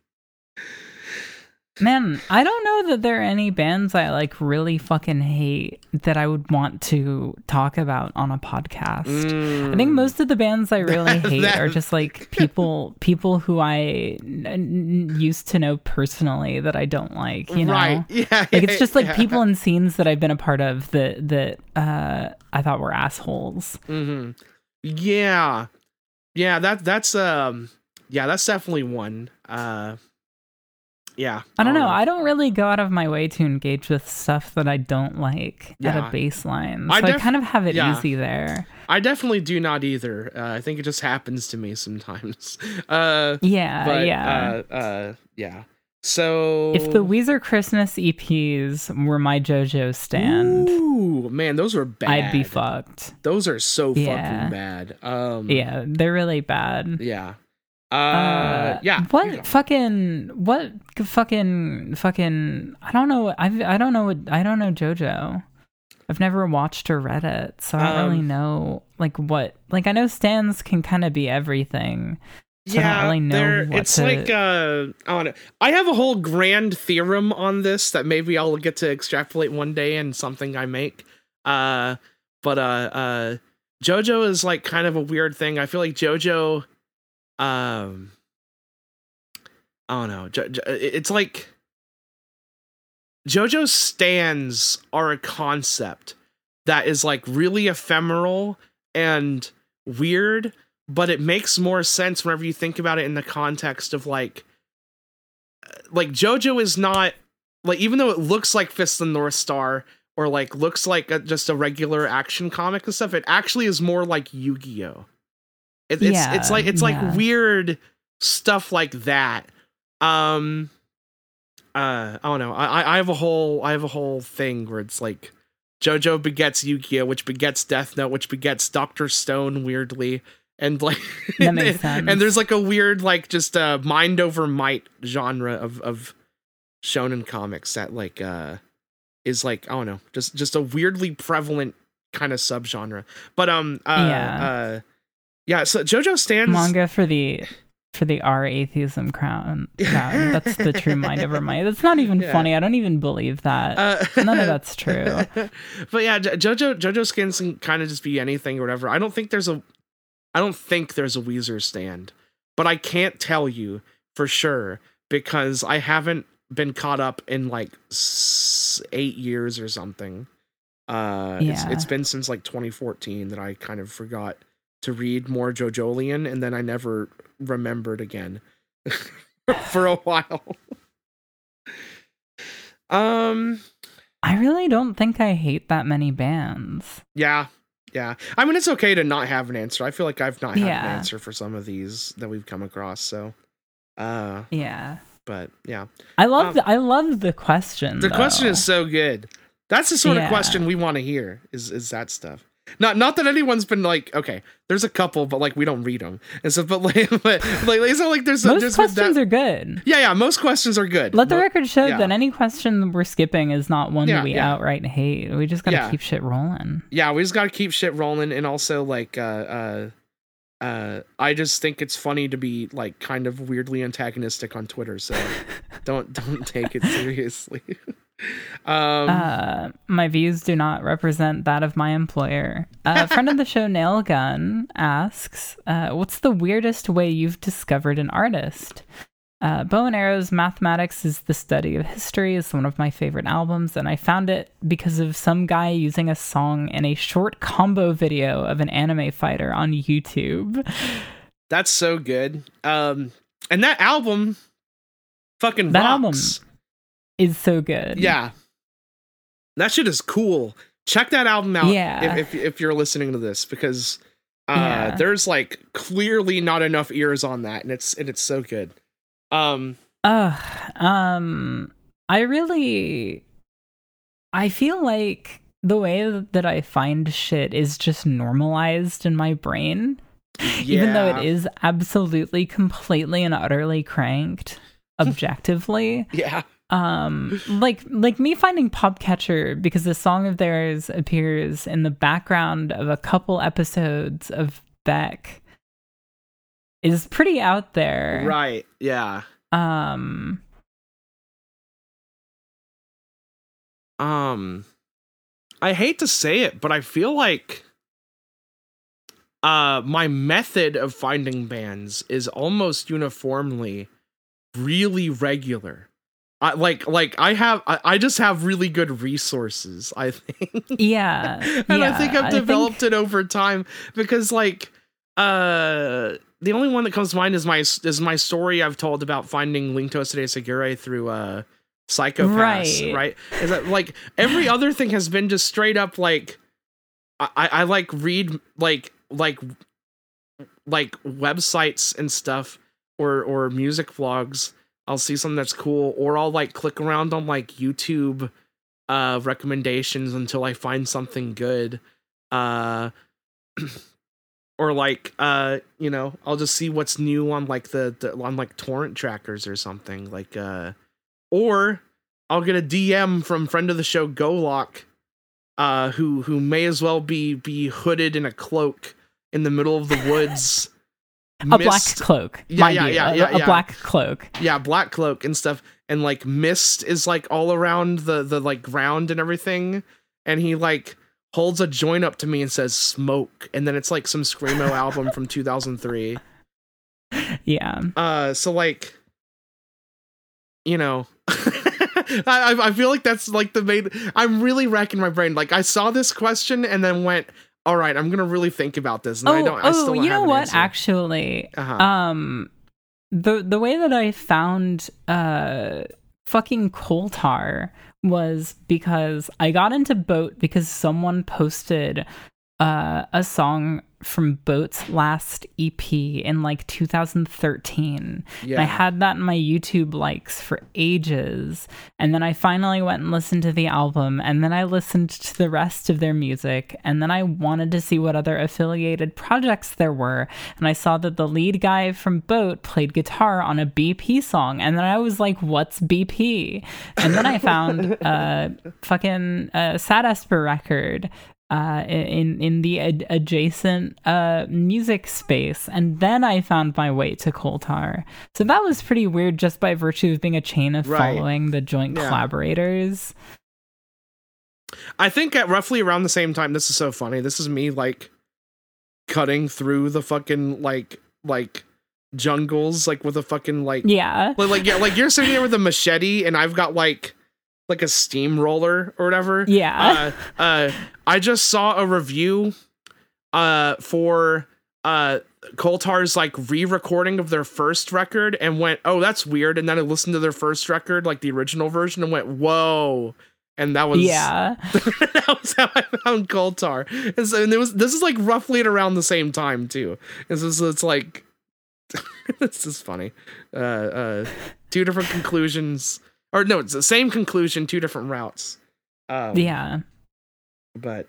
Man, I don't know that there are any bands I like really fucking hate that I would want to talk about on a podcast. I think Mm. most of the bands I really hate are just like people people who I n- used to know personally that I don't like, you know. right yeah Like it's just like yeah. people in scenes that I've been a part of that that uh I thought were assholes. hmm Yeah, yeah. That that's um, yeah, that's definitely one. Uh, yeah. I don't know. I don't really go out of my way to engage with stuff that I don't like at a baseline. So I I, kind of have it yeah. easy there. I definitely do not either. Uh, I think it just happens to me sometimes. Uh, Yeah, but yeah. Uh, uh, yeah. So if the Weezer Christmas EPs were my JoJo stand, Ooh, man, those are bad. I'd be fucked. Those are so Yeah. fucking bad. Um, Yeah, they're really bad. yeah. Uh, yeah. What fucking what fucking fucking I don't know. I I don't know what I don't know JoJo. I've never watched or read it, so I don't really Um, know like what like I know stands can kind of be everything. So I don't really know it's to- like uh, I don't know. I have a whole grand theorem on this that maybe I'll get to extrapolate one day in something I make. Uh, but uh, uh, JoJo is like kind of a weird thing. I feel like JoJo, um, I don't know. Jo- Jo- it's like JoJo stands are a concept that is like really ephemeral and weird, but it makes more sense whenever you think about it in the context of like like JoJo is not like even though it looks like Fist the North Star or like looks like a, just a regular action comic and stuff, it actually is more like Yu-Gi-Oh. It, it's Yeah, it's like it's yeah. like weird stuff like that. Um uh I don't know. I I- have a whole I have a whole thing where it's like JoJo begets Yu-Gi-Oh, which begets Death Note, which begets Doctor Stone weirdly, and like That makes sense. And there's like a weird like just uh mind over might genre of of shonen comics that like uh is like I don't know, just just a weirdly prevalent kind of subgenre. But um uh Yeah. uh yeah, so JoJo stands manga for the for the R atheism crown. crown. That's the true mind over might. That's not even Yeah. funny. I don't even believe that. Uh, None of that's true. but yeah, JoJo JoJo skins can kind of just be anything or whatever. I don't think there's a I don't think there's a Weezer stand, but I can't tell you for sure because I haven't been caught up in like s- eight years or something. Uh, it's, Yeah. it's been since like 2014 that I kind of forgot to read more JoJolion, and then I never remembered again for a while. um. I really don't think I hate that many bands. Yeah. Yeah. I mean, it's okay to not have an answer. I feel like I've not had Yeah. an answer for some of these that we've come across. So, uh, Yeah. but yeah. I love Um, the, I love the question. The question is so good. That's the sort of question we want to hear is, is that stuff. Not, not that anyone's been like, okay, there's a couple, but like we don't read them. And so, but like, but, like, it's not like there's, most there's questions that, are good. yeah, yeah, most questions are good. Let the Mo- record show yeah. that any question we're skipping is not one Yeah, that we yeah. outright hate. We just gotta keep shit rolling. yeah, we just got to keep shit rolling, and also like, uh, uh, uh, I just think it's funny to be like kind of weirdly antagonistic on Twitter, so don't don't take it seriously. um, Uh, my views do not represent that of my employer. A friend of the show, Nailgun, asks, uh, "What's the weirdest way you've discovered an artist?" Uh, Bow and Arrows Mathematics is the study of history is one of my favorite albums, and I found it because of some guy using a song in a short combo video of an anime fighter on YouTube. that's so good. Um, and that album, fucking That rocks. album is so good. Yeah. That shit is cool. Check that album out Yeah. if, if if you're listening to this because uh Yeah. there's like clearly not enough ears on that and it's and it's so good. Um Ugh. Um. I really. I feel like the way that I find shit is just normalized in my brain, even though it is absolutely, completely, and utterly cranked objectively. Yeah. Um like like me finding popcatcher because a song of theirs appears in the background of a couple episodes of beck is pretty out there Right. Yeah. um um i hate to say it but i feel like uh my method of finding bands is almost uniformly really regular I, like like i have I, I just have really good resources i think. Yeah. And i think i've developed it over time because like uh the only one that comes to mind is my is my story i've told about finding link to Today Segure through uh psychopaths Right. right? Is that like every other thing has been just straight up like i i I, like read like like like websites and stuff or or music vlogs i'll see something that's cool or i'll like click around on like youtube uh recommendations until i find something good uh or like uh you know i'll just see what's new on like the, the on like torrent trackers or something like uh or i'll get a dm from friend of the show golock uh who who may as well be be hooded in a cloak in the middle of the woods a black cloak Yeah, yeah, you, yeah, a- yeah, a yeah. black cloak. Yeah black cloak and stuff and like mist is like all around the the like ground and everything and he like holds a joint up to me and says smoke and then it's like some screamo album from 2003 yeah. Uh so like you know I I feel like that's like the main i'm really racking my brain. Like i saw this question and then went all right i'm gonna really think about this and oh i don't i oh you know what answer. actually uh-huh. um the the way that i found uh fucking Coaltar was because i got into boat because someone posted uh a song from boat's last ep in like 2013 yeah I had that in my YouTube likes for ages. And then I finally went and listened to the album. And then I listened to the rest of their music. And then I wanted to see what other affiliated projects there were. And I saw that the lead guy from Boat played guitar on a BP song. And then I was like, what's BP? And then I found a fucking uh, Sadesper record uh, in in the ad- adjacent uh, music space, and then I found my way to Coaltar. So that was pretty weird, just by virtue of being a chain of Right. following the joint Yeah. collaborators. I think at roughly around the same time, this is so funny. This is me like cutting through the fucking like like jungles like with a fucking like Yeah, like, like yeah like you're sitting there with a machete and I've got like like a steamroller or whatever. yeah, Uh, uh, I just saw a review uh for uh Coaltar's like re-recording of their first record and went, "Oh, that's weird." And then I listened to their first record, like the original version, and went, "Whoa!" And that was yeah. that was how I found Coltar. And, so, and it was this is like roughly at around the same time too. And so, so it's like this is funny. Uh, uh, two different conclusions, or no, it's the same conclusion, two different routes. Um, yeah. but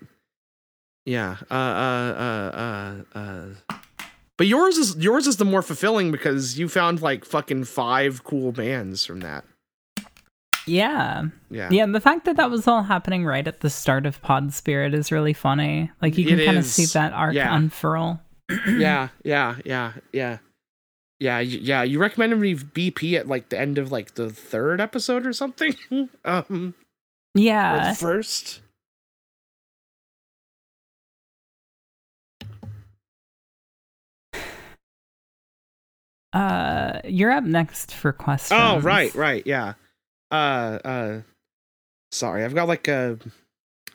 yeah, uh, uh, uh, uh, uh. But yours is yours is the more fulfilling because you found like fucking five cool bands from that. Yeah. Yeah, Yeah, the fact that that was all happening right at the start of Pod Spirit is really funny. Like you can kind of see that arc Yeah. unfurl. yeah, yeah, yeah, yeah, yeah, yeah. You recommended me BP at like the end of like the third episode or something. um, Yeah. the first. Uh, you're up next for questions. Oh, right, right, yeah. Uh, uh, sorry, I've got like a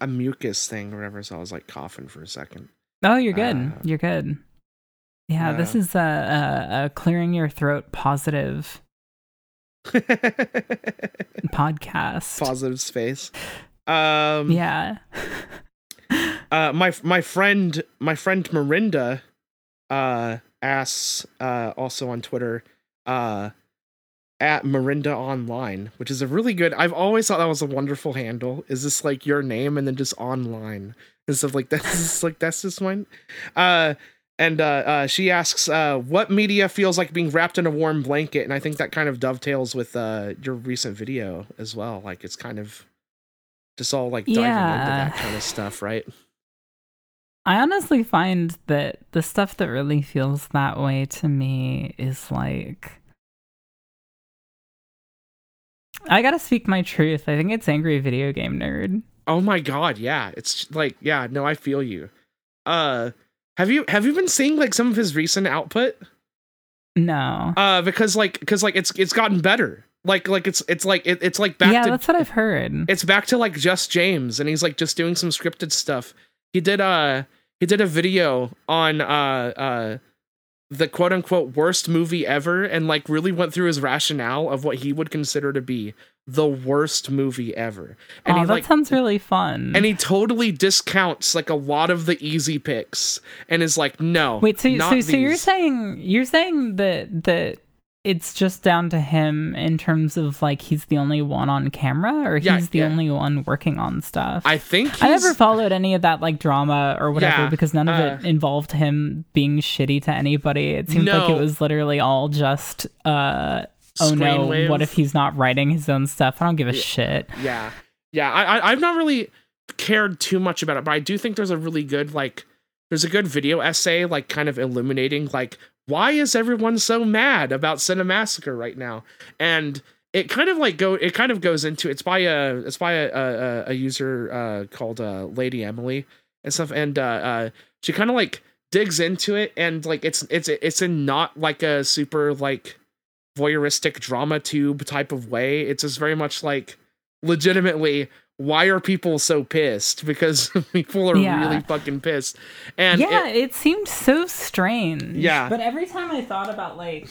a mucus thing or whatever, so I was like coughing for a second. Oh, you're good. Uh, you're good. Yeah, this uh, is a, a, a clearing your throat positive podcast. Positive space. Um, yeah. uh, my my friend my friend Marinda uh, asks uh, also on Twitter uh, at Marinda Online, which is a really good. I've always thought that was a wonderful handle. Is this like your name and then just online and stuff like that? This like that's just mine. And uh, uh, she asks, uh, "What media feels like being wrapped in a warm blanket?" And I think that kind of dovetails with uh, your recent video as well. Like it's kind of just all like diving Yeah. into that kind of stuff, right? I honestly find that the stuff that really feels that way to me is like. I gotta speak my truth. I think it's Angry Video Game Nerd. Oh my god, yeah. It's like yeah, no, I feel you. Uh have you have you been seeing like some of his recent output? No. Uh because like cuz like it's it's gotten better. Like like it's it's like it, it's like back yeah, to that's what I've heard. it's back to like just James and he's like just doing some scripted stuff. He did uh he did a video on uh uh the quote unquote worst movie ever and like really went through his rationale of what he would consider to be the worst movie ever. And oh, he that like sounds really fun. and he totally discounts like a lot of the easy picks and is like no Wait, so so, so you're saying you're saying that that it's just down to him in terms of like he's the only one on camera or he's Yeah, the yeah. only one working on stuff? i think he's, I never followed any of that like drama or whatever Yeah, because none of uh, it involved him being shitty to anybody. It seemed like it was literally all just uh oh no, what if he's not writing his own stuff? I don't give a Yeah. shit. yeah yeah I, I i've not really cared too much about it but i do think there's a really good like there's a good video essay like kind of illuminating like why is everyone so mad about cinemassacre right now and it kind of like go it kind of goes into it's by a it's by a a, a user uh called uh lady emily and stuff and uh uh she kind of like digs into it and like it's it's it's in not like a super like voyeuristic drama tube type of way it's just very much like legitimately why are people so pissed because people are Yeah. really fucking pissed and yeah, it- it, seemed so strange. Yeah. But every time I thought about like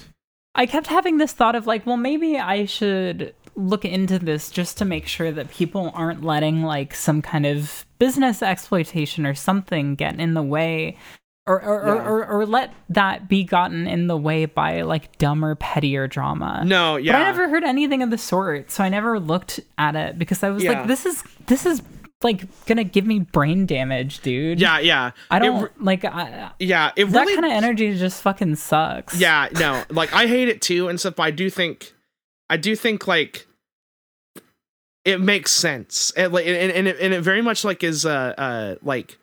I kept having this thought of like, well, maybe I should look into this just to make sure that people aren't letting like some kind of business exploitation or something get in the way. Or or, Yeah. or, or, or let that be gotten in the way by like dumber, pettier drama. no yeah But I never heard anything of the sort, so I never looked at it because I was Yeah. like, this is this is like gonna give me brain damage, dude. yeah yeah I don't re- like I, yeah it that really kind of energy just fucking sucks. yeah no like i hate it too and stuff but i do think i do think like it makes sense and like and, and, it, and it very much like is uh uh like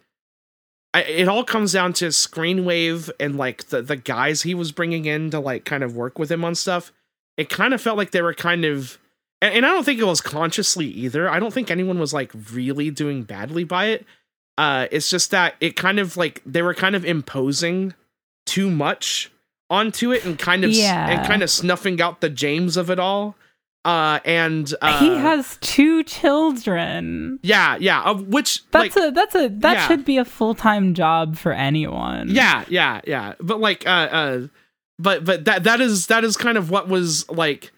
I, it all comes down to screenwave and like the the guys he was bringing in to like kind of work with him on stuff it kind of felt like they were kind of and, and i don't think it was consciously either i don't think anyone was like really doing badly by it uh it's just that it kind of like they were kind of imposing too much onto it and kind of Yeah. and kind of snuffing out the James of it all. Uh and uh he has two children. yeah, yeah, of which That's like a that's a that yeah. should be a full time job for anyone. yeah, yeah, yeah. But like uh uh but but that that is that is kind of what was like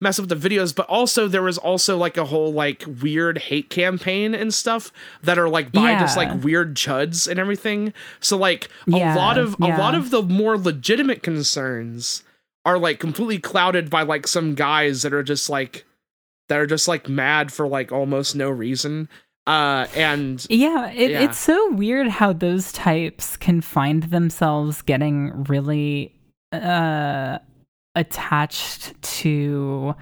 mess up the videos but also there was also like a whole like weird hate campaign and stuff that are like by just like weird chuds and everything so like a Yeah, lot of a lot of the more legitimate concerns are like completely clouded by like some guys that are just like that are just like mad for like almost no reason uh and Yeah, it, Yeah. it's so weird how those types can find themselves getting really uh attached to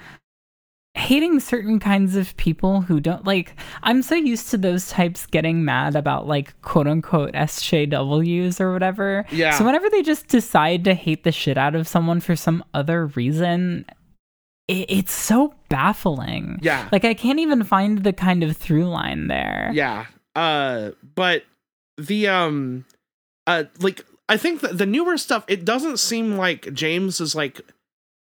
hating certain kinds of people who don't like I'm so used to those types getting mad about like quote unquote SJWs or whatever. Yeah. So whenever they just decide to hate the shit out of someone for some other reason, it, it's so baffling. yeah Like I can't even find the kind of through line there. Yeah. Uh but the um uh like I think that the newer stuff it doesn't seem like James is like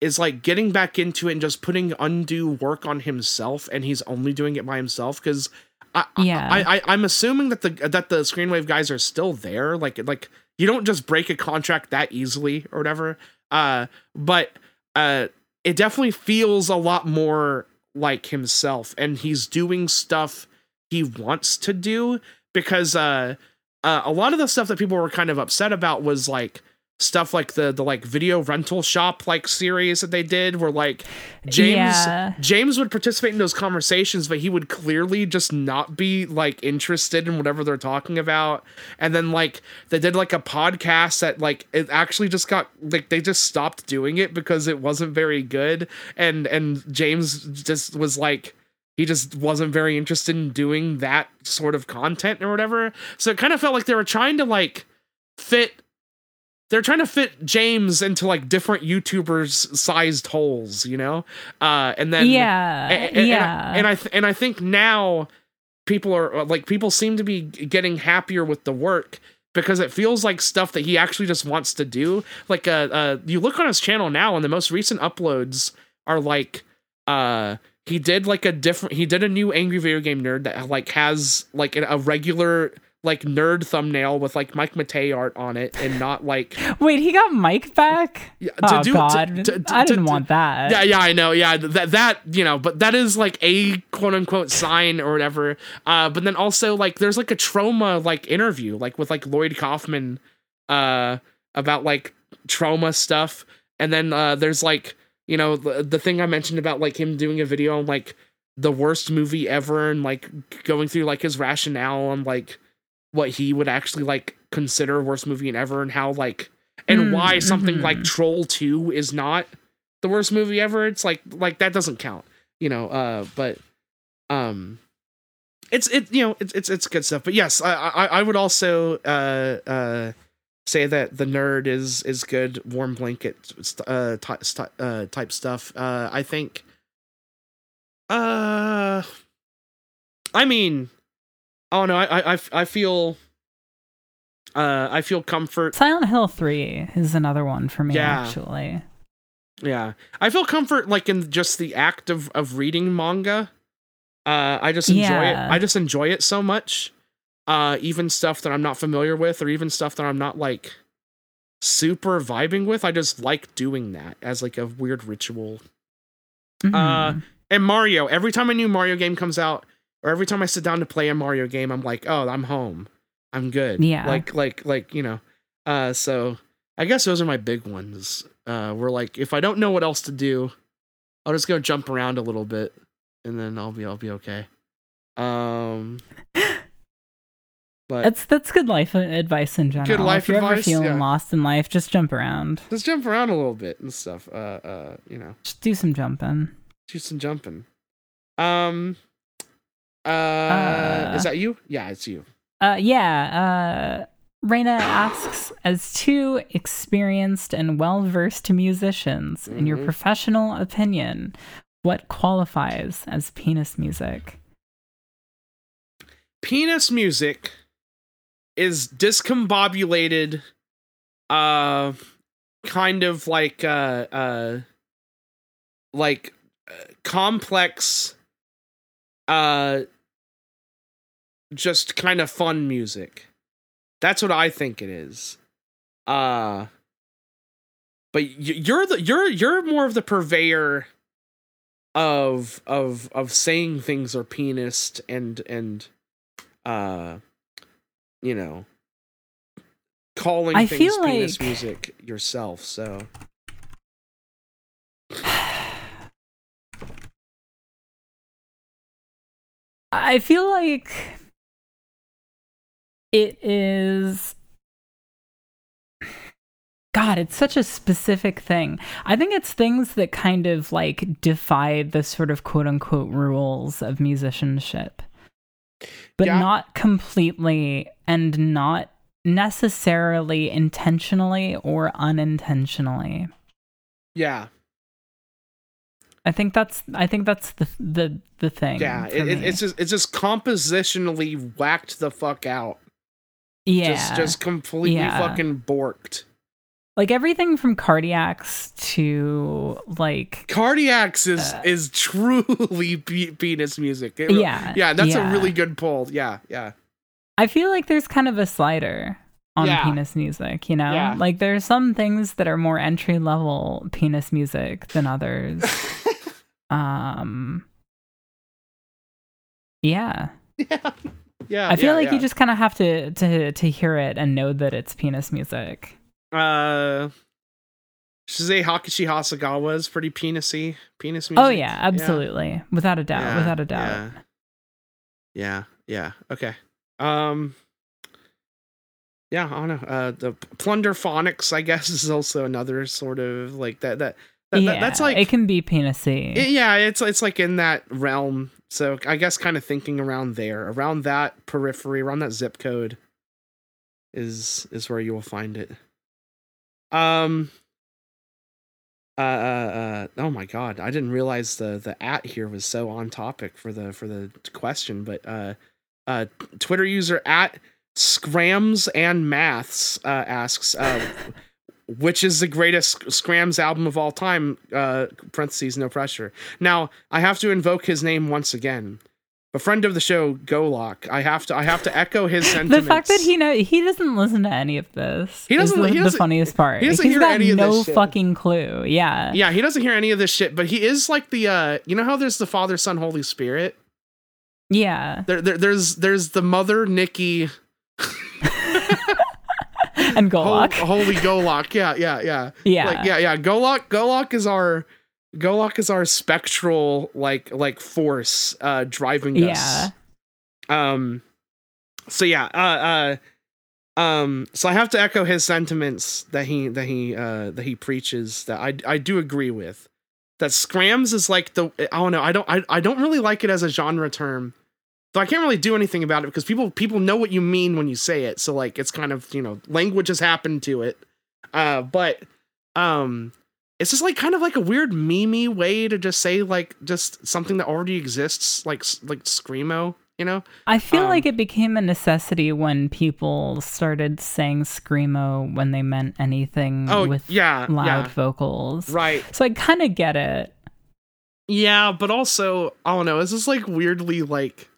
is like getting back into it and just putting undue work on himself and he's only doing it by himself cuz I, Yeah. I, I I'm assuming that the that the Screenwave guys are still there like like you don't just break a contract that easily or whatever uh but uh it definitely feels a lot more like himself and he's doing stuff he wants to do because uh, uh a lot of the stuff that people were kind of upset about was like stuff like the the like video rental shop like series that they did where like James Yeah. James would participate in those conversations but he would clearly just not be like interested in whatever they're talking about. And then like they did like a podcast that like it actually just got like they just stopped doing it because it wasn't very good. And and James just was like he just wasn't very interested in doing that sort of content or whatever. So it kind of felt like they were trying to like fit they're trying to fit James into like different YouTubers sized holes, you know? Uh and then yeah, and, and- yeah. and I, and I th- and I think now people are like people seem to be getting happier with the work because it feels like stuff that he actually just wants to do. Like uh, uh you look on his channel now and the most recent uploads are like uh he did like a different he did a new angry video game nerd that like has like a regular like nerd thumbnail with like Mike Matei art on it and not like Wait, he got Mike back? Yeah, to oh do- God, to- to- I didn't to- want that. yeah, yeah, I know. Yeah, that that you know, but that is like a quote unquote sign or whatever. Uh, but then also like there's like a Troma like interview like with like Lloyd Kaufman, uh, about like Troma stuff, and then uh, there's like you know the, the thing I mentioned about like him doing a video on like the worst movie ever and like going through like his rationale on like what he would actually like consider worst movie ever and how like and Mm, why something mhm. like Troll 2 is not the worst movie ever. It's like like that doesn't count, you know. Uh, but um, it's it you know it's it's it's good stuff. But yes, I I, I would also uh uh say that the nerd is is good. Warm blanket uh, ty- st- uh type stuff. Uh, I think. Uh, I mean, oh no, I I I- I feel. Uh, I feel comfort Silent Hill 3 is another one for me, Yeah. actually. Yeah, I feel comfort like in just the act of of reading manga. Uh, I just enjoy Yeah. it. I just enjoy it so much. Uh, even stuff that I'm not familiar with, or even stuff that I'm not like super vibing with. I just like doing that as like a weird ritual. Uh, Mhm. And Mario, every time a new Mario game comes out, or every time I sit down to play a Mario game, I'm like, oh, I'm home. I'm good. Yeah. Like, like, like, you know. Uh, so I guess those are my big ones. Uh, where like, if I don't know what else to do, I'll just go jump around a little bit, and then I'll be, I'll be okay. Um, but That's that's good life advice in general. Good life if you're ever advice, feeling yeah. lost in life, just jump around. just jump around a little bit and stuff. Uh, uh, you know. Just do some jumping. do some jumping. Um, uh, Uh, is that you? Yeah, it's you. Uh, yeah. Uh, Raina asks, as two experienced and well-versed musicians, in your Mhm. professional opinion, what qualifies as penis music? Penis music is discombobulated, uh, kind of like uh, uh, like uh, complex, uh, just kind of fun music. That's what I think it is. Uh but you're the you're you're more of the purveyor of of of saying things are penis and and uh you know calling I things feel penis like- music yourself so I feel like it is. God, it's such a specific thing. I think it's things that kind of like defy the sort of quote unquote rules of musicianship, but Yeah. not completely and not necessarily intentionally or unintentionally. yeah I think that's I think that's the the the thing. yeah it, it- it's just it's just compositionally whacked the fuck out yeah. just just completely Yeah. fucking borked like everything from cardiacs to like cardiacs is Uh, is truly pe- penis music It- yeah yeah that's yeah. a really good pull yeah yeah i feel like there's kind of a slider on Yeah. penis music, you know? Yeah. Like there's some things that are more entry level penis music than others. um Yeah. yeah. Yeah. I feel yeah, like yeah. you just kind of have to to to hear it and know that it's penis music. uh Shizei Hakushi Hasegawa is pretty penisy. Penis music. Oh yeah, absolutely. Without a doubt, Yeah, without a doubt. Yeah. Yeah. Yeah. Okay. Um Yeah, I don't know. Uh the Plunder Phonics, I guess, is also another sort of like that that, that, yeah, that- that's like it can be penisy. it- yeah, it's it's like in that realm. So I guess kind of thinking around there, around that periphery, around that zip code is is where you will find it. Um uh, uh, uh oh my god i didn't realize the the at here was so on topic for the for the question but uh uh twitter user at scrams and maths uh asks uh which is the greatest skramz album of all time uh parentheses no pressure now i have to invoke his name once again a friend of the show golok i have to i have to echo his the sentiments fact that he know he doesn't listen to any of this. He doesn't- the, he the doesn't- funniest part. he doesn't He's hear got any of this no shit. fucking clue. Yeah. yeah he doesn't hear any of this shit but he is like the uh you know how there's the father son holy spirit Yeah. there, there there's there's the mother nikki And Golok. holy golok yeah yeah yeah yeah. like yeah yeah golok golok is our golok is our spectral like like force uh driving Yeah. us um so yeah uh uh um so i have to echo his sentiments that he that he uh that he preaches that i i do agree with that skramz is like the i don't know i don't i, I don't really like it as a genre term so i can't really do anything about it because people people know what you mean when you say it. So like it's kind of you know language has happened to it. Uh but um it's just like kind of like a weird memey way to just say like just something that already exists like like screamo you know? I feel um, like it became a necessity when people started saying screamo when they meant anything oh with yeah loud yeah. vocals. right. So I kind of get it. yeah but also i don't know it's just like weirdly like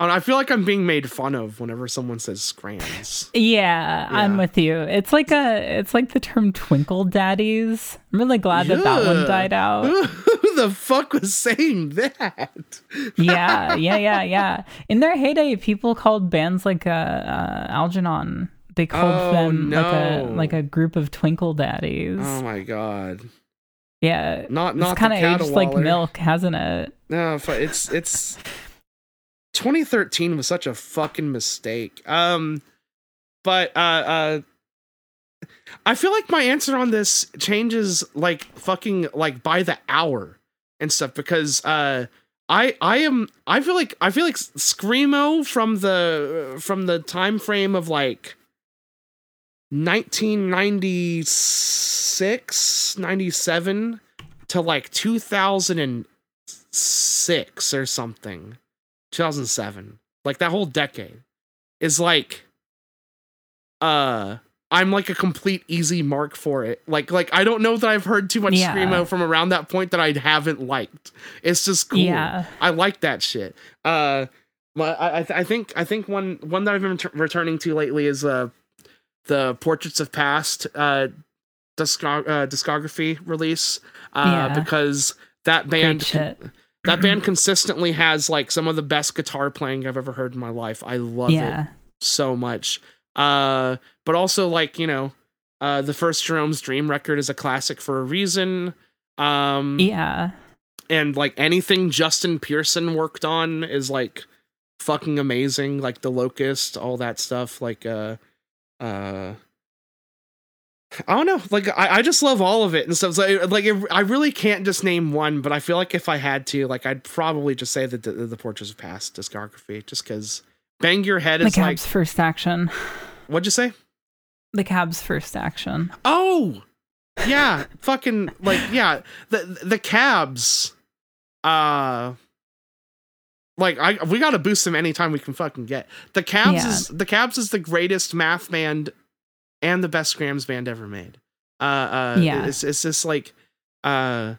I, I feel like i'm being made fun of whenever someone says skramz Yeah, I'm with you. It's like a it's like the term twinkle daddies. I'm really glad that that one died out. who the fuck was saying that yeah, yeah, yeah, yeah. In their heyday, people called bands like uh, uh Algernon. They called Oh, them like a like a group of twinkle daddies. oh my god yeah, not not kind of the aged like milk, hasn't it? No, fu- it's it's 2013 was such a fucking mistake. Um but uh uh I feel like my answer on this changes like fucking like by the hour and stuff because uh I I am I feel like I feel like screamo from the from the time frame of like 1996 97 to like 2006 or something 2007 like that whole decade is like uh i'm like a complete easy mark for it like like i don't know that i've heard too much Yeah. screamo from around that point that i haven't liked it's just cool Yeah. i like that shit uh my, I, I th- I think I think one one that I've been ret- returning to lately is uh the Portraits of Past uh, discog- uh discography release uh Yeah. because that band shit. That band consistently has like some of the best guitar playing I've ever heard in my life. I love Yeah. it so much. Uh, but also like you know, uh, the first Jerome's Dream record is a classic for a reason. Um, Yeah. and like anything Justin Pearson worked on is like fucking amazing. Like the Locust, all that stuff. Like uh, uh. I don't know. Like I, I just love all of it and stuff. So like it, I really can't just name one, but I feel like if I had to, like I'd probably just say that the, the Portraits of Past discography, just because Bang Your Head The is like cab's first action. what'd you say? The cab's first action. Oh, yeah, fucking like yeah. The the cabs, uh, like I we gotta boost them anytime we can fucking get. The cabs Yeah. is the cabs is the greatest math band and the best Skramz band ever made. Uh, uh, Yeah. it's it's just like, uh.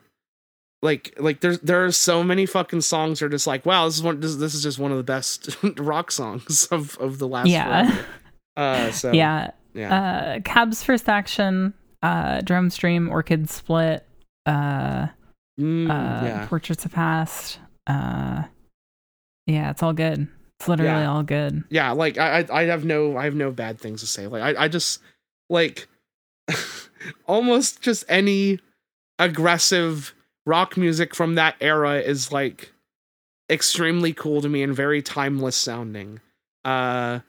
Like, like there's there are so many fucking songs are just like, wow, this is one this, this is just one of the best rock songs of of the last Yeah. Uh, so yeah. yeah. Uh, Cab's first action, uh, Jerome's Dream, Orchid Split, uh, Mm, uh, yeah. Portraits of Past. Uh, yeah, it's all good. It's literally Yeah. all good. yeah like I, I i have no i have no bad things to say like i, I just like almost just any aggressive rock music from that era is like extremely cool to me and very timeless sounding uh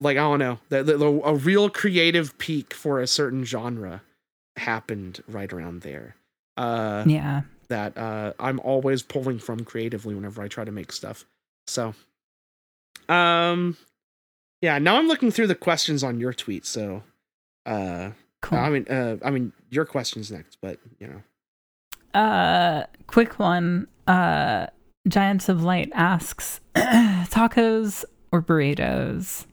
like i don't know the, the, the- a real creative peak for a certain genre happened right around there uh Yeah. that uh, I'm always pulling from creatively whenever I try to make stuff. So, um, yeah. Now I'm looking through the questions on your tweet. So, uh, Cool. I mean, uh, I mean, your questions next, but you know, Uh, quick one. Uh, Giants of Light asks, tacos or burritos?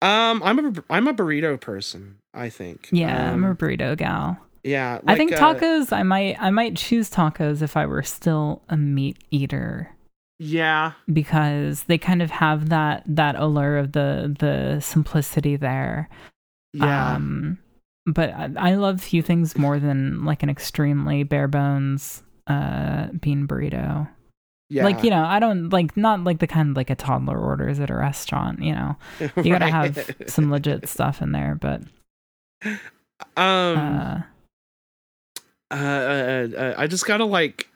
um, I'm a I'm a burrito person. I think. Yeah, um, I'm a burrito gal. yeah. I think like, uh, tacos. I might. I might choose tacos if I were still a meat eater yeah. because they kind of have that that allure of the the simplicity there. Yeah. Um, but I, I love few things more than like an extremely bare bones uh bean burrito. yeah. Like you know, I don't like not like the kind like a toddler orders at a restaurant. You know, you gotta have some legit stuff in there. But um. uh, uh, uh, uh, I just gotta like,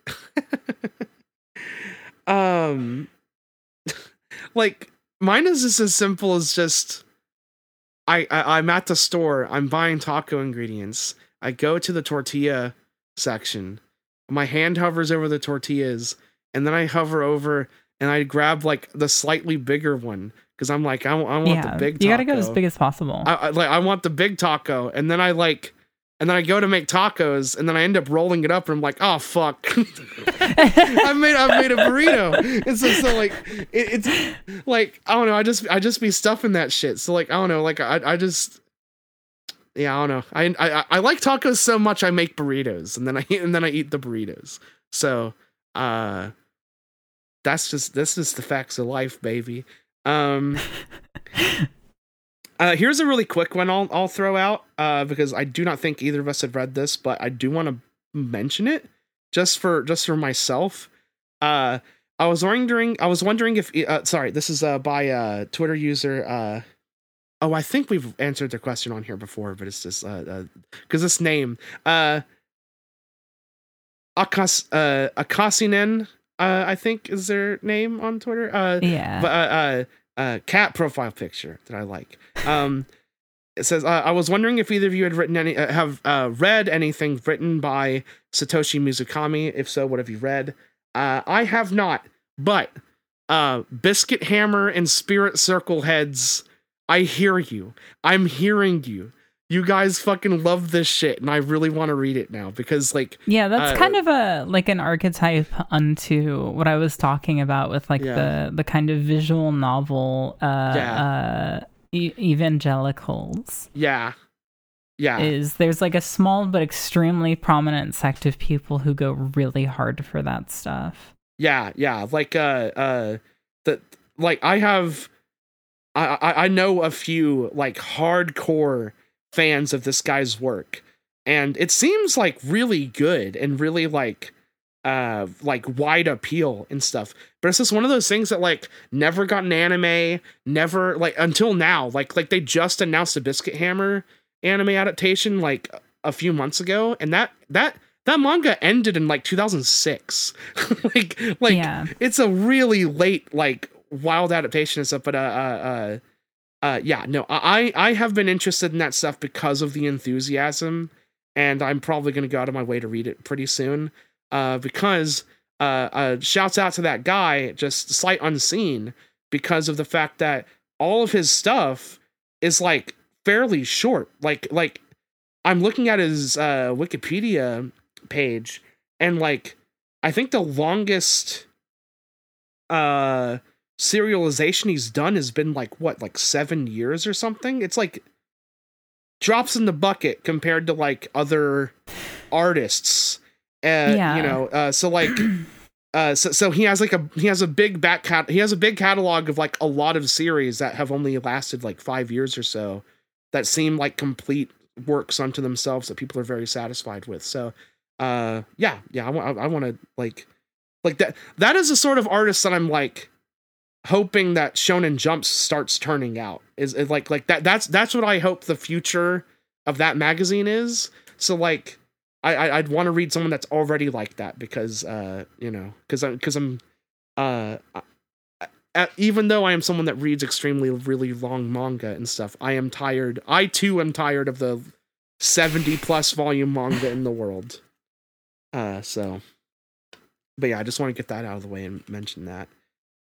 um, like mine is just as simple as just, I, I I'm at the store, I'm buying taco ingredients. I go to the tortilla section, my hand hovers over the tortillas, and then I hover over and I grab like the slightly bigger one because I'm like I, I want yeah, the big. Taco. you gotta go as big as possible. I, I like I want the big taco, and then I like, and then I go to make tacos, and then I end up rolling it up, and I'm like, oh fuck, I made I made a burrito. And so so like it, it's like I don't know, I just I just be stuffing that shit. So like I don't know, like I I just yeah I don't know. I I I like tacos so much I make burritos, and then I and then I eat the burritos. So uh, that's just this is the facts of life, baby. Um. Uh, here's a really quick one I'll I'll throw out uh, because I do not think either of us have read this, but I do want to mention it just for just for myself. Uh, I was wondering I was wondering if uh, sorry this is uh, by uh, Twitter user. Uh, oh, I think we've answered the question on here before, but it's just because this name uh, Akas uh, Akasinen uh, I think is their name on Twitter. Uh, yeah. but uh, cat profile picture that I like. Um, it says, "I was wondering if either of you had written any, uh, have uh, read anything written by Satoshi Mizukami. If so, what have you read? Uh, I have not, but uh, Biscuit Hammer and Spirit Circle heads. I hear you. I'm hearing you. You guys fucking love this shit, and I really want to read it now because, like, Yeah, that's Uh, kind of a like an archetype unto what I was talking about with like Yeah. the the kind of visual novel uh Yeah. uh e- evangelicals yeah, yeah, is there's like a small but extremely prominent sect of people who go really hard for that stuff. Yeah, yeah. Like uh uh the like I have I I, I know a few like hardcore fans of this guy's work. And it seems like really good and really like uh like wide appeal and stuff. But it's just one of those things that like never got an anime, never like until now. Like like they just announced a Biscuit Hammer anime adaptation like a few months ago and that that that manga ended in like 2006 like like yeah. it's a really late like wild adaptation and stuff but uh uh uh, uh yeah no i i have been interested in that stuff because of the enthusiasm and i'm probably going to go out of my way to read it pretty soon uh because uh uh shouts out to that guy just sight unseen because of the fact that all of his stuff is like fairly short like like i'm looking at his uh wikipedia page and like i think the longest uh serialization he's done has been like what like seven years or something? It's like drops in the bucket compared to like other artists. Uh Yeah. you know uh so like uh, so, so he has like a he has a big back cat he has a big catalog of like a lot of series that have only lasted like five years or so that seem like complete works unto themselves that people are very satisfied with. So uh yeah yeah i, I, I want to like like that that is a sort of artist that i'm like hoping that shonen jump starts turning out is, is like like that that's that's what i hope the future of that magazine is so like I, I would want to read someone that's already like that because uh you know because I'm because I'm uh I, even though I am someone that reads extremely really long manga and stuff, I am tired. I too am tired of the seventy plus volume manga in the world. Uh, so, but yeah, I just want to get that out of the way and mention that.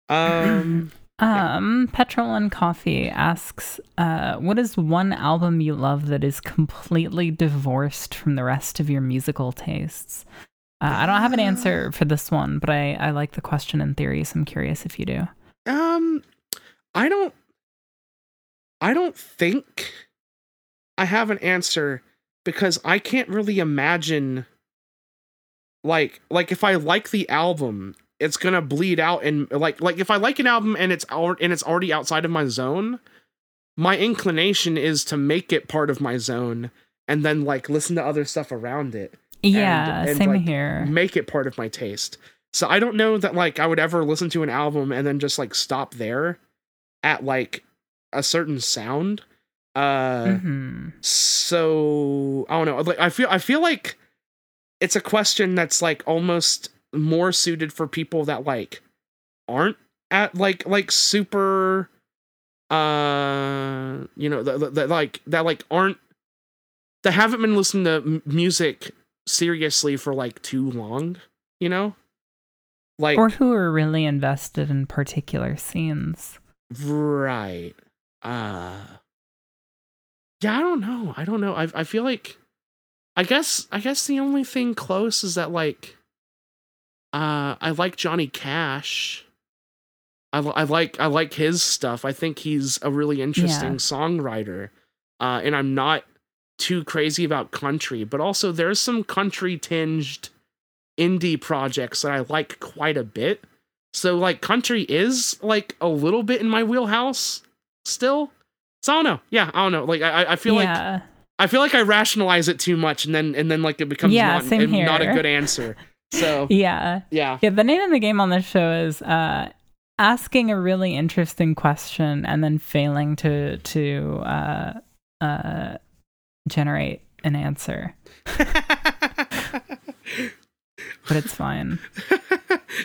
Um, um, Petrol and Coffee asks, uh, what is one album you love that is completely divorced from the rest of your musical tastes? Uh, I don't have an answer for this one, but I, I like the question in theory, so I'm curious if you do. Um, I don't, I don't think I have an answer because I can't really imagine like like if I like the album it's gonna bleed out and like like if I like an album and it's out and it's already outside of my zone, my inclination is to make it part of my zone and then like listen to other stuff around it. Yeah, and, and, same like, here. Make it part of my taste. So I don't know that like I would ever listen to an album and then just like stop there at like a certain sound. Uh mm-hmm. so I don't know. Like I feel I feel like it's a question that's like almost more suited for people that like aren't at like like super uh you know that, that like that like aren't that haven't been listening to m- music seriously for like too long you know? Like or who are really invested in particular scenes. Right. Uh yeah i don't know. I don't know. I, I feel like i guess i guess the only thing close is that like uh, I like Johnny Cash. I, I like I like his stuff. I think he's a really interesting yeah. songwriter. Uh, and I'm not too crazy about country, but also there's some country tinged indie projects that I like quite a bit. So like country is like a little bit in my wheelhouse still. So I don't know. Yeah, I don't know. Like I I feel yeah. like I feel like I rationalize it too much and then and then like it becomes yeah, not, not a good answer. So yeah, yeah, yeah. The name of the game on this show is uh, asking a really interesting question and then failing to to uh, uh, generate an answer. but it's fine.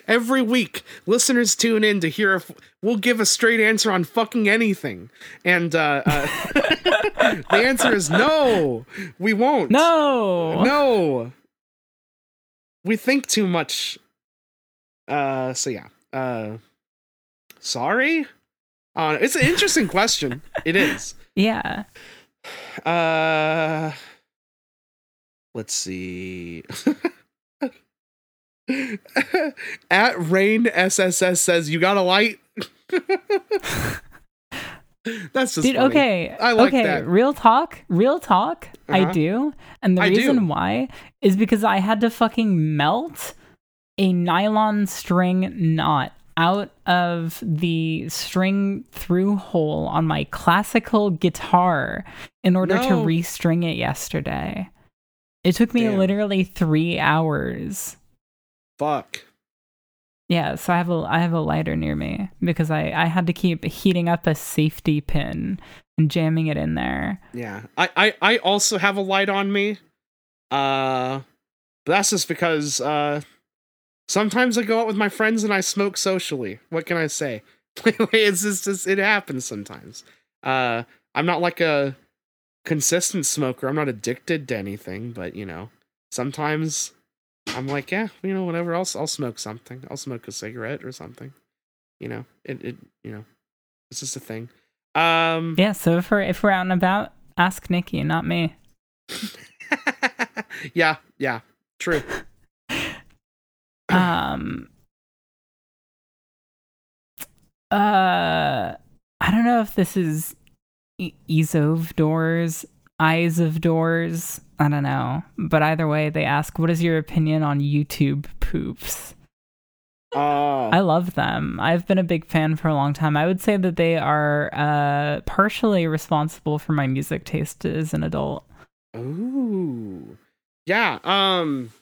Every week, listeners tune in to hear if we'll give a straight answer on fucking anything, and uh, uh, the answer is no. We won't. No. No we think too much. Uh, so yeah. Uh, sorry. Uh, it's an interesting question. It is. Yeah. Uh, let's see. At Rain SSS says, "You got a light." That's just Dude, funny. okay. I like okay, that. real talk, real talk. Uh-huh. I do. And the I reason do. why is because I had to fucking melt a nylon string knot out of the string through hole on my classical guitar in order No. to restring it yesterday. It took me Damn. literally 3 hours. Fuck. Yeah, so I have a I have a lighter near me because I I had to keep heating up a safety pin and jamming it in there. Yeah. I, I I also have a light on me. Uh but that's just because uh sometimes I go out with my friends and I smoke socially. What can I say? it's just, just it happens sometimes. Uh I'm not like a consistent smoker. I'm not addicted to anything, but you know, sometimes I'm like, yeah, you know, whatever. I'll I'll smoke something. I'll smoke a cigarette or something. You know, it it you know, it's just a thing. Um, Yeah, so if we're if we're out and about, ask Nikki, not me. yeah, yeah, true. Um uh I don't know if this is e- of doors, eyes of doors. I don't know. But either way, they ask, what is your opinion on YouTube poops? Uh, I love them. I've been a big fan for a long time. I would say that they are uh, partially responsible for my music taste as an adult. Ooh. Yeah, um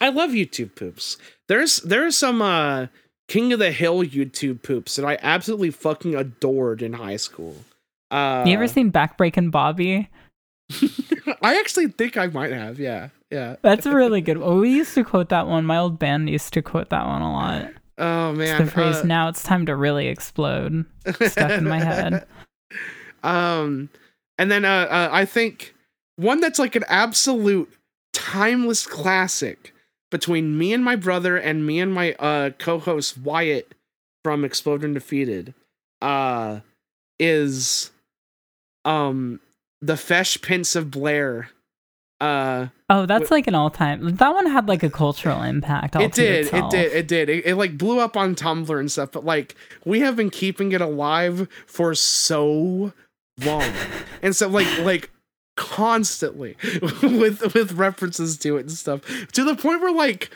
I love YouTube poops. There's there's some uh King of the Hill YouTube poops that I absolutely fucking adored in high school. Uh you ever seen Backbreaking Bobby? I actually think I might have, yeah. Yeah. That's a really good one. We used to quote that one. My old band used to quote that one a lot. Oh man. It's the phrase uh, now it's time to really explode. Stuck in my head. Um and then uh, uh I think one that's like an absolute timeless classic between me and my brother and me and my uh co-host Wyatt from Explode and Defeated uh is um the Fesh Prince of Blair. Uh Oh, that's like an all time. That one had like a cultural impact. it did, it did, it did. It, it like blew up on Tumblr and stuff, but like we have been keeping it alive for so long. and so like like constantly with with references to it and stuff to the point where like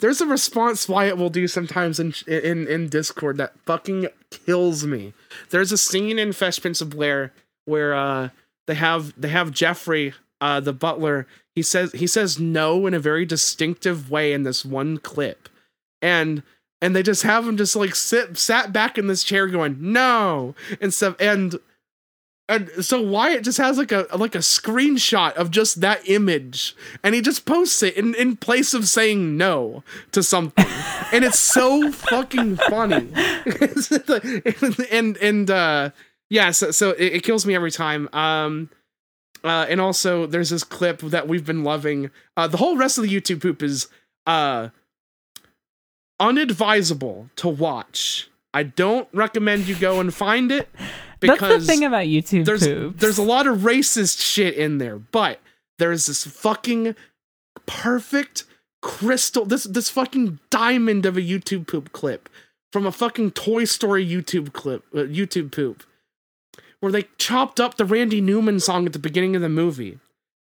there's a response Wyatt will do sometimes in in in Discord that fucking kills me. There's a scene in Fresh Prince of Blair where uh they have they have Geoffrey uh the butler. He says he says no in a very distinctive way in this one clip. And and they just have him just like sit sat back in this chair going no and stuff. And and so Wyatt just has like a like a screenshot of just that image, and he just posts it in, in place of saying no to something, and it's so fucking funny. and and uh, yeah, so so it, it kills me every time. Um, uh, and also there's this clip that we've been loving. Uh, the whole rest of the YouTube poop is uh unadvisable to watch. I don't recommend you go and find it because That's the thing about YouTube there's poops. there's a lot of racist shit in there, but there's this fucking perfect crystal this this fucking diamond of a YouTube poop clip from a fucking Toy Story YouTube clip uh, YouTube poop where they chopped up the Randy Newman song at the beginning of the movie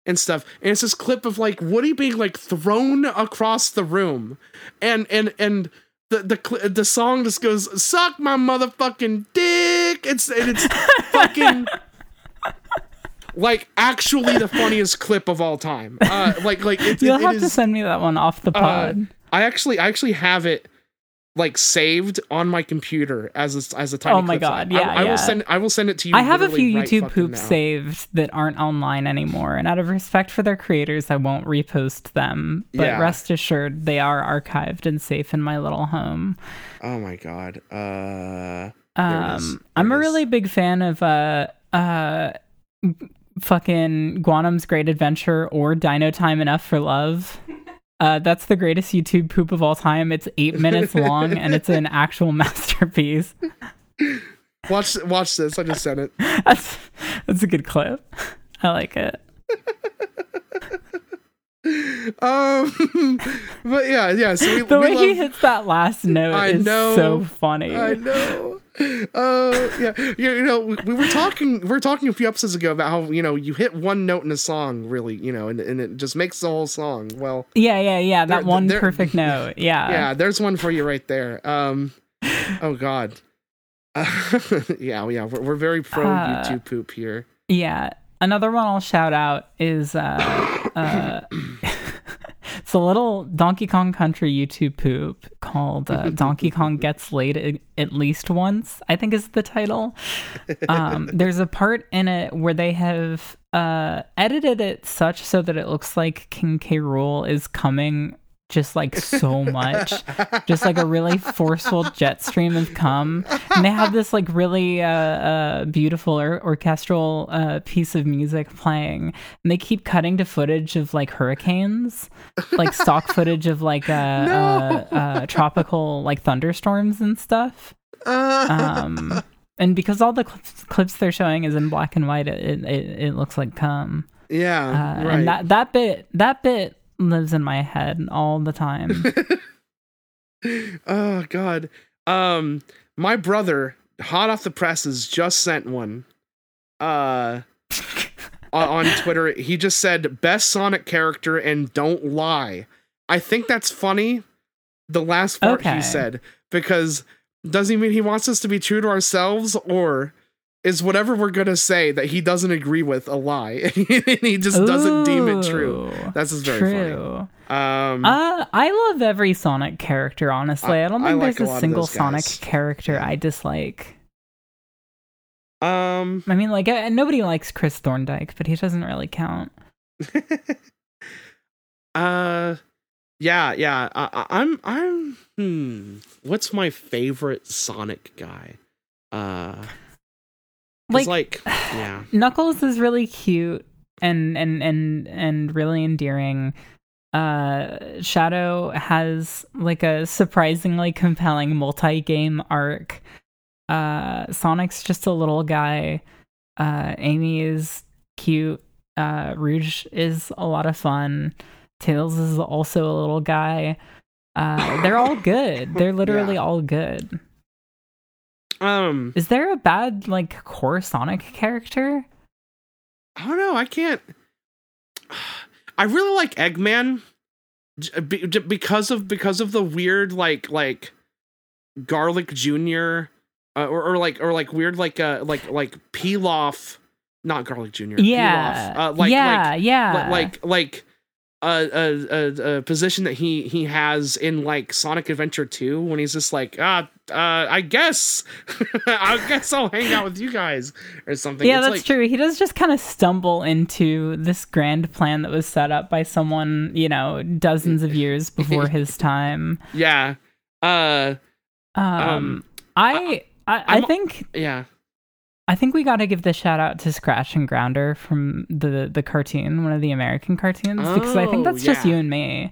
and stuff. And it's this clip of like Woody being like thrown across the room and and and the the the song just goes suck my motherfucking dick. It's and it's fucking like actually the funniest clip of all time. Uh, like like it, You'll it have is- to send me that one off the uh, pod. I actually I actually have it like saved on my computer as a, as a tiny Oh my God, I, yeah, I will send I will send it to you. I have a few right YouTube poops now. saved that aren't online anymore, and out of respect for their creators, I won't repost them. But Yeah. rest assured, they are archived and safe in my little home. Oh my god. Uh There it is. Um, I'm a really big fan of uh uh fucking Guanum's Great Adventure or Dino Time Enough for Love. Uh, that's the greatest YouTube poop of all time. It's eight minutes long and it's an actual masterpiece. watch watch this. I just sent it. That's that's a good clip. I like it. Um but yeah, yeah. So we, The we way love, he hits that last note I is know. so funny. I know. Uh, yeah, you, you know, we, we were talking, we were talking a few episodes ago about how you know you hit one note in a song, really, you know, and, and it just makes the whole song. Well, Yeah, yeah, yeah. That There- one there- perfect note. Yeah. yeah, there's one for you right there. Um, oh God, uh, yeah, yeah, we're, we're very pro Uh, YouTube poop here. Yeah. Another one I'll shout out is uh, uh, it's a little Donkey Kong Country YouTube poop called uh, Donkey Kong Gets Laid at, Least Once, I think is the title. Um, there's a part in it where they have uh, edited it such so that it looks like King K. Rool is coming just like so much. Just like a really forceful jet stream of cum. And they have this like really uh, uh beautiful or- orchestral uh piece of music playing. And they keep cutting to footage of like hurricanes like stock footage of like uh, uh, uh tropical like thunderstorms and stuff. Um and because all the clips, clips they're showing is in black and white it it, it looks like cum. Yeah, uh, right. and that that bit that bit lives in my head all the time oh God, um, my brother, hot off the presses, just sent one. Uh. on, Twitter, he just said best Sonic character and don't lie. I think that's funny the last part Okay. he said because does he mean he wants us to be true to ourselves or is whatever we're gonna say that he doesn't agree with a lie and he just doesn't deem it true? That's just very funny. true. Um, Uh, I love every Sonic character, honestly. I- I, don't I think like there's lot a single Sonic character. I dislike. um, I mean, like, uh, nobody likes Chris Thorndike, but he doesn't really count. uh, yeah, yeah. I, I- I'm, I'm. Hmm. What's my favorite Sonic guy? Uh, Like, like, yeah. Knuckles is really cute and and and and really endearing. Uh, Shadow has like a surprisingly compelling multi-game arc. Uh, Sonic's just a little guy. Uh, Amy is cute. Uh, Rouge is a lot of fun. Tails is also a little guy. Uh, they're all good. They're literally Yeah. all good. Um, Is there a bad like core Sonic character? I don't know. I can't. I really like Eggman, j- be- j- because of because of the weird like like Garlic Junior, uh, or or like or like weird like uh like like Pilaf, not Garlic Junior. Yeah, Pilaf, uh, like yeah, like yeah. li- like like a, a, a, position that he he has in like Sonic Adventure 2 when he's just like ah uh, I guess I guess I'll hang out with you guys or something. yeah, It's that's like, true. He does just kind of stumble into this grand plan that was set up by someone, you know, dozens of years before his time. Yeah. Uh Um, Um, I, I, I I'm- think, yeah. I think we got to give the shout out to Scratch and Grounder from the the cartoon, one of the American cartoons, because I think Oh, that's just you and me.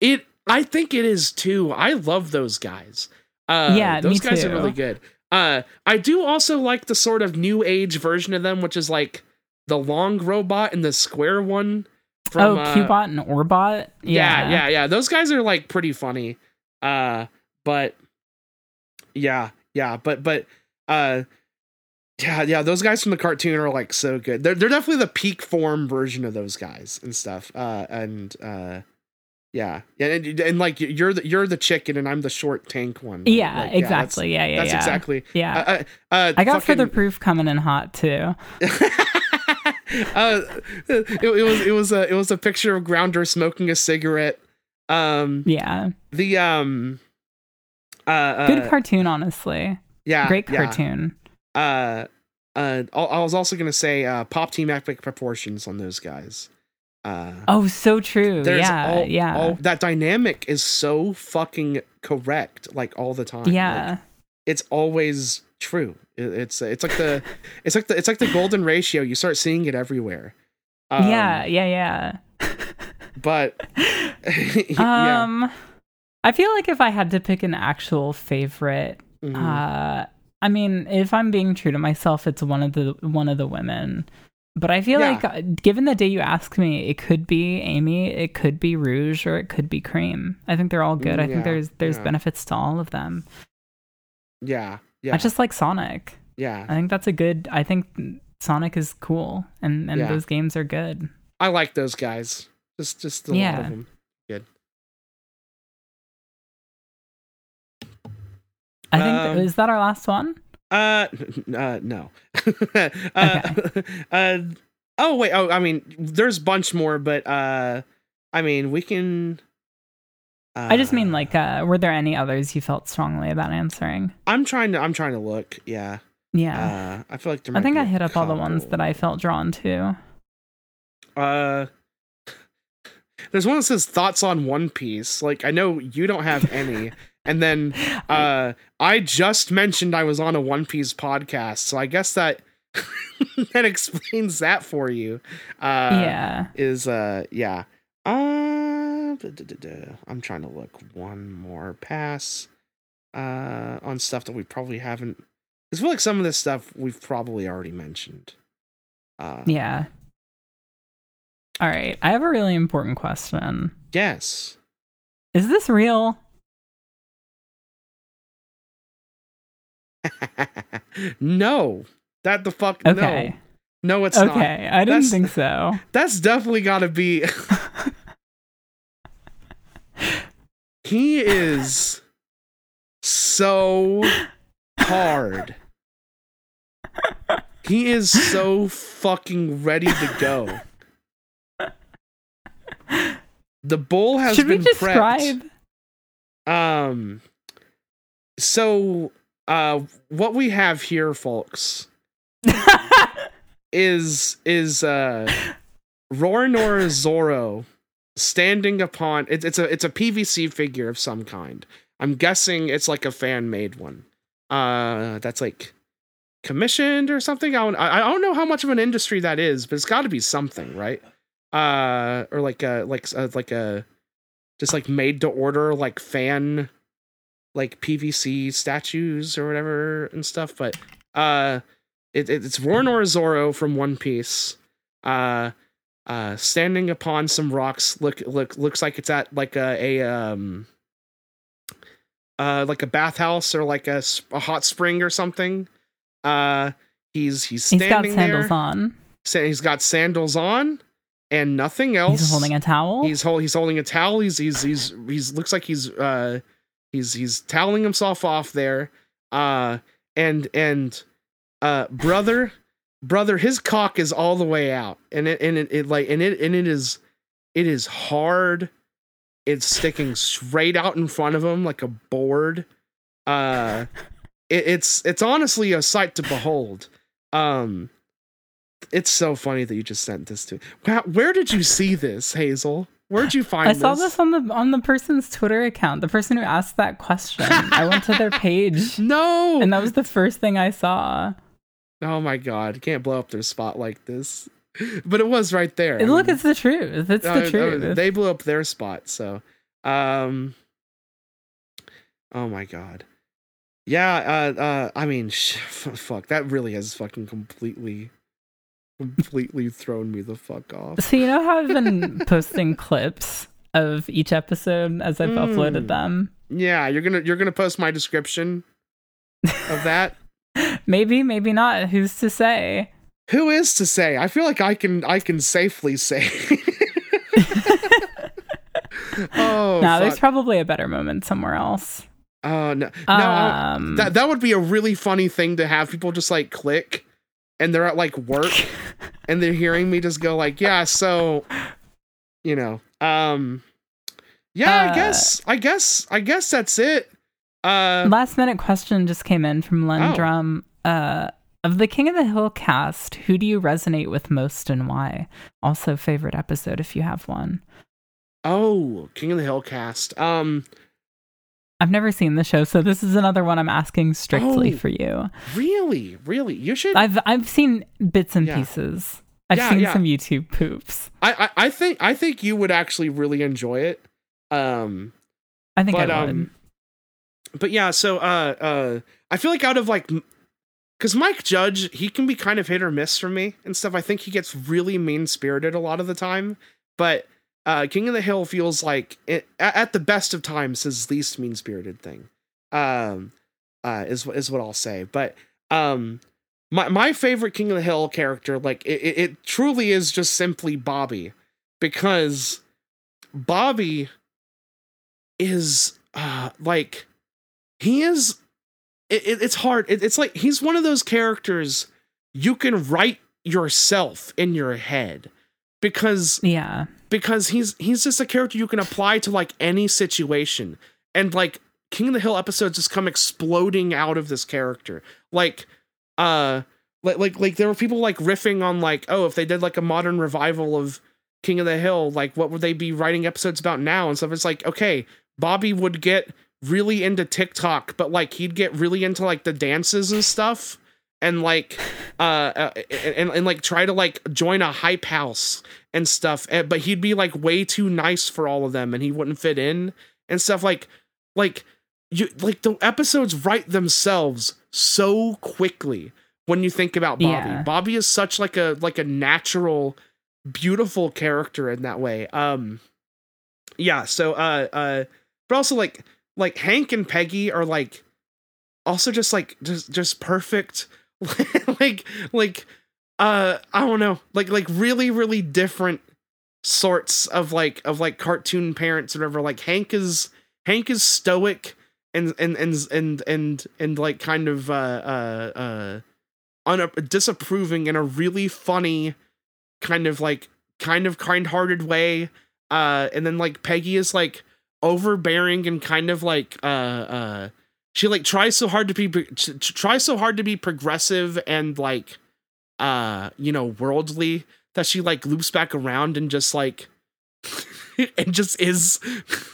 It I think it is too. I love those guys. Uh Yeah, those guys too. are really good. Uh I do also like the sort of new age version of them, which is like the long robot and the square one from oh, uh, Cubot and Orbot. yeah, yeah, yeah. Those guys are like pretty funny. Uh, but yeah, yeah, but but uh, yeah, yeah. Those guys from the cartoon are like so good. They're they're definitely the peak form version of those guys and stuff. Uh, and uh, yeah, yeah, and, and like you're the you're the chicken and I'm the short tank one. Yeah, Like, exactly. Yeah, yeah, that's, yeah. exactly. Yeah. Uh, uh, uh, I got fucking- further proof coming in hot too. uh, it, it was it was a it was a picture of Grounder smoking a cigarette. Um, Yeah. the um, uh, uh Good cartoon, honestly. yeah, Great yeah. cartoon. Uh, uh, I I was also gonna say uh, pop team epic proportions on those guys. Uh, Oh, so true. yeah, all, yeah. all that dynamic is so fucking correct, like all the time. yeah. Like, it's always true. It, it's it's like the it's like the it's like the golden ratio. You start seeing it everywhere. Um, yeah, yeah, yeah. but yeah. Um I feel like if I had to pick an actual favorite, Mhm. uh I mean, if I'm being true to myself, it's one of the one of the women. But I feel Yeah. like uh, given the day you ask me, it could be Amy, it could be Rouge, or it could be Cream. I think they're all good. I Mm, think there's there's yeah. benefits to all of them. yeah, yeah, I just like Sonic. yeah. I think that's a good. I think Sonic is cool, and and those games are good. I like those guys. Just just a lot Yeah. of them. I think Um, is that our last one? Uh, uh no. uh, uh, oh wait. Oh, I mean, there's a bunch more, but uh, I mean, we can. Uh, I just mean like, uh, were there any others you felt strongly about answering? I'm trying to. I'm trying to look. Yeah. Yeah, Uh, I feel like there. I think I hit up all the ones that I felt drawn to. Uh, there's one that says thoughts on One Piece. Like I know you don't have any, and then uh, I just mentioned I was on a One Piece podcast, so I guess that that explains that for you. Uh, yeah, is uh, yeah. Uh, duh, duh, duh. I'm trying to look one more pass uh on stuff that we probably haven't. I feel like some of this stuff we've probably already mentioned. Uh, yeah. All right, I have a really important question. Yes. Is this real? no. That the fuck Okay, no. No, it's not. okay. I didn't That's- think so. That's definitely got to be he is so hard. He is so fucking ready to go. The bull has Should we been describe? prepped. Um so uh what we have here folks is is uh Roronoa Zoro standing upon it's it's a it's a PVC figure of some kind. I'm guessing it's like a fan made one. Uh that's like commissioned or something. I don't, I don't know how much of an industry that is, but it's got to be something, right? Uh or like a like uh, like a just like made to order like fan like PVC statues or whatever and stuff, but uh it, it it's Roronoa Zoro from One Piece. Uh uh standing upon some rocks look look looks like it's at like a, a um uh like a bathhouse or like a, a hot spring or something uh he's he's He's standing got sandals there on. He's got sandals on and nothing else He's holding a towel. he's hol- he's holding a towel he's he's he's he's looks like he's uh he's he's toweling himself off there uh and and uh brother brother his cock is all the way out and it and it, it like and it and it is it is hard. It's sticking straight out in front of him like a board. Uh it, it's it's honestly a sight to behold. Um it's so funny that you just sent this to wow where did you see this hazel where'd you find it? I saw this this on the on the person's Twitter account. The person who asked that question. I went to their page, no and that was the first thing I saw. oh my god can't blow up their spot like this but it was right there Look, mean, it's the truth. It's the I- truth. they blew up their spot so um oh my god yeah uh uh i mean sh- fuck that really has fucking completely completely thrown me the fuck off So you know how I've been posting clips of each episode as I've Mm. uploaded them. yeah you're gonna you're gonna post my description of that Maybe, maybe not. Who's to say? who is to say i feel like i can i can safely say oh no, there's probably a better moment somewhere else. Oh no, no, Um, that that would be a really funny thing to have people just like click, and they're at like work, and they're hearing me just go like, yeah, so, you know, um, yeah, I Uh, guess, I guess, I guess that's it. Uh, Last minute question just came in from Oh. Lendrum. Uh, of the King of the Hill cast, who do you resonate with most and why? Also, favorite episode if you have one. oh, King of the Hill cast. Um, I've never seen the show, so this is another one I'm asking strictly Oh. for you. really, really, you should. I've I've seen bits and Yeah. pieces. I've Yeah, seen yeah. some YouTube poops. I, I, I think, I think you would actually really enjoy it. Um, I think but I would. um but yeah so uh uh i feel like out of like because mike judge he can be kind of hit or miss for me and stuff i think he gets really mean spirited a lot of the time but uh king of the hill feels like it, at, the best of times his least mean spirited thing um uh is is what i'll say. But um my my favorite king of the hill character like it, it, it truly is just simply bobby because bobby is uh like he is it, it- it's hard it, it's like he's one of those characters you can write yourself in your head because yeah. because he's he's just a character you can apply to like any situation. And like king of the hill episodes just come exploding out of this character. Like uh like like like there were people like riffing on like oh if they did like a modern revival of king of the hill like what would they be writing episodes about now and stuff? It's like okay bobby would get really into tiktok but like he'd get really into like the dances and stuff and like uh, uh and, and like try to like join a hype house and stuff eh, but he'd be like way too nice for all of them and he wouldn't fit in and stuff like like you like the episodes write themselves so quickly when you think about Bobby. Yeah. Bobby is such like a like a natural beautiful character in that way. Um yeah, so uh uh but also like like Hank and Peggy are like also just like just just perfect like like uh I don't know, like like really really different sorts of like of like cartoon parents or whatever. Like Hank is Hank is stoic and and and and and, and like kind of uh uh uh un- disapproving in a really funny kind of like kind of kind-hearted way uh and then like Peggy is like overbearing and kind of like uh uh she like tries so hard to be to try so hard to be progressive and like uh you know worldly that she like loops back around and just like and just is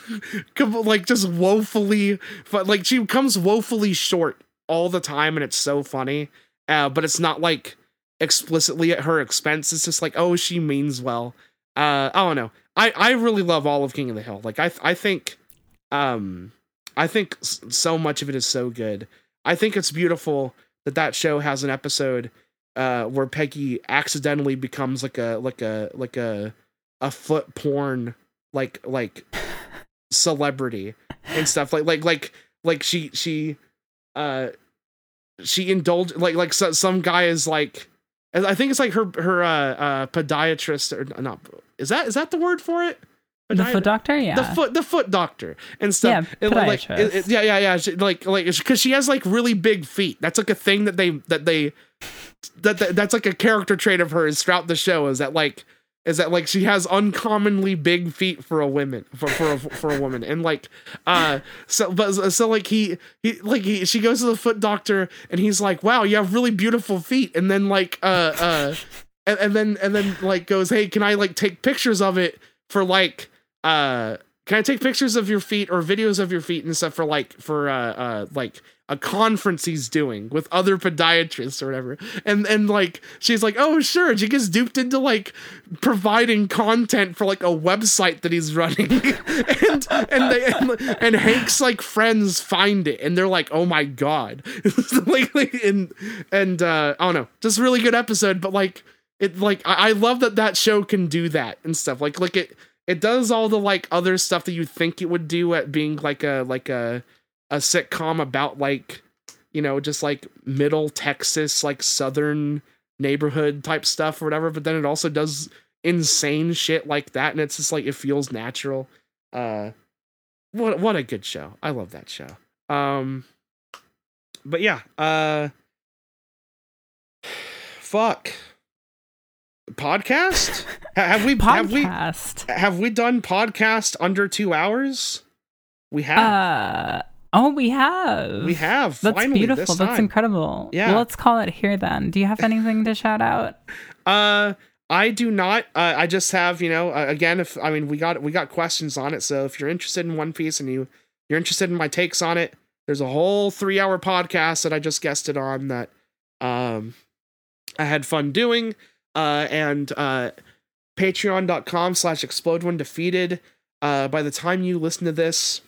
like just woefully but like she comes woefully short all the time and it's so funny uh but it's not like explicitly at her expense. It's just like oh she means well. Uh i don't know. I i really love all of king of the hill. Like i i think um i think so much of it is so good i think it's beautiful that that show has an episode uh where peggy accidentally becomes like a like a like a a foot porn like like celebrity and stuff like like like like she she uh she indulged like like so, some guy is like I think it's like her her uh, uh podiatrist or not is that is that the word for it? The foot doctor, yeah. The foot, the foot doctor and stuff. Yeah, like, it, it, yeah, yeah, yeah. She, like, like, because she has like really big feet. That's like a thing that they that they that, that that's like a character trait of hers throughout the show. Is that like is that like she has uncommonly big feet for a woman for for a, for a woman and like uh so but so like he he like he she goes to the foot doctor and he's like wow you have really beautiful feet and then like uh uh and, and then and then like goes hey can I like take pictures of it for like uh can I take pictures of your feet or videos of your feet and stuff for like for uh uh like a conference he's doing with other podiatrists or whatever. And and like she's like, oh sure. She gets duped into like providing content for like a website that he's running. and and they and, and, Hank's like friends find it and they're like, oh my god. like, like and and uh I don't know, just really good episode, but like it like I, I love that that show can do that and stuff. Like like it it does all the like other stuff that you think it would do at being like a like a a sitcom about like you know just like middle texas like southern neighborhood type stuff or whatever but then it also does insane shit like that and it's just like it feels natural. Uh what what a good show. I love that show. Um but yeah uh fuck podcast have we podcast. have we have we done podcast under two hours we have uh Oh, we have. We have. That's Finally, beautiful. That's incredible. Yeah. Well, let's call it here then. Do you have anything to shout out? Uh, I do not. Uh, I just have, you know, uh, again, if I mean, we got we got questions on it. So if you're interested in One Piece and you you're interested in my takes on it, there's a whole three hour podcast that I just guested on that um I had fun doing. Uh, and uh, patreon.com slash explode when defeated. Uh, by the time you listen to this,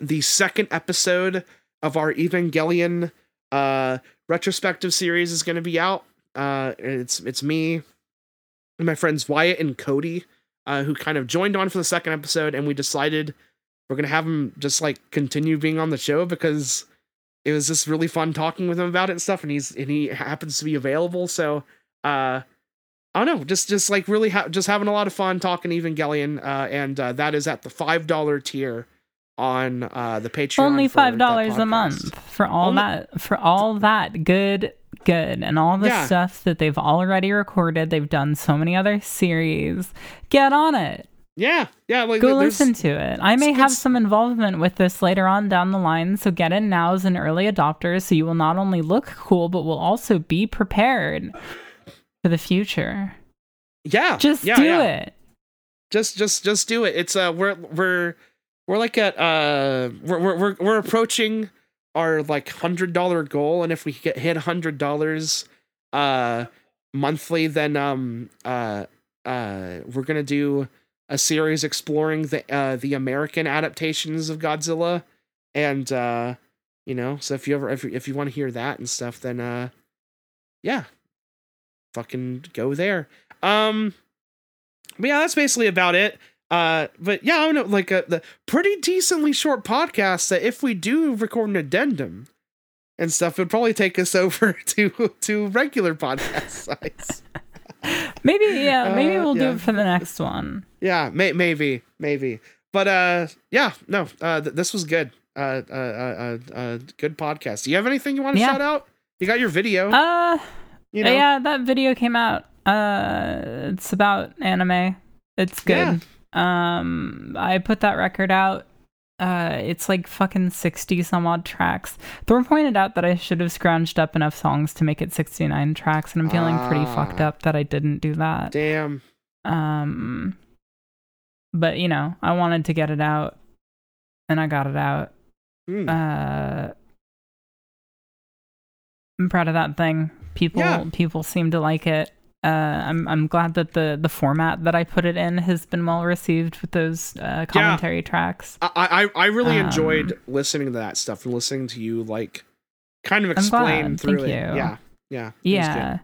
the second episode of our Evangelion uh retrospective series is going to be out. Uh it's it's me and my friends Wyatt and Cody uh who kind of joined on for the second episode and we decided we're going to have them just like continue being on the show because it was just really fun talking with him about it and stuff and he's and he happens to be available so uh I don't know, just just like really ha- just having a lot of fun talking Evangelion, uh, and uh, that is at the five dollar tier on uh, the Patreon. Only five dollars a month for all Only- that for all that good good and all the yeah. stuff that they've already recorded. They've done so many other series. Get on it. Yeah, yeah. Like, Go listen to it. I may have some involvement with this later on down the line, so get in now as an early adopter, so you will not only look cool, but will also be prepared for the future. Yeah, just yeah, do yeah. it. Just, just, just do it. It's uh, we're we're we're like at uh we're we're we're approaching our like hundred dollar goal, and if we get hit hundred dollars uh monthly, then um uh uh we're gonna do a series exploring the uh the American adaptations of Godzilla, and uh you know so if you ever if if you want to hear that and stuff, then uh yeah, fucking go there. Um, but yeah, that's basically about it. Uh, but yeah, I don't know, like a uh, the pretty decently short podcast that if we do record an addendum and stuff, it would probably take us over to to regular podcast sites. maybe yeah, maybe uh, we'll yeah. do it for the next one. Yeah, may- maybe, maybe. but uh, yeah, no, uh, th- this was good. Uh, uh, uh, uh, uh, good podcast. Do you have anything you want to Yeah. shout out? You got your video. Uh, you know, yeah, that video came out. Uh, it's about anime. It's good. Um, I put that record out. Uh, it's like fucking sixty some odd tracks. Thor pointed out that I should have scrounged up enough songs to make it sixty nine tracks, and I'm feeling pretty Ah. fucked up that I didn't do that. damn. Um, but you know, I wanted to get it out, and I got it out. Hmm. Uh, I'm proud of that thing. People Yeah. people seem to like it. Uh, I'm I'm glad that the the format that I put it in has been well received with those uh, commentary tracks. I I, I really Um, enjoyed listening to that stuff and listening to you like kind of explain through Thank it. you. Yeah, yeah, it was good. Yeah.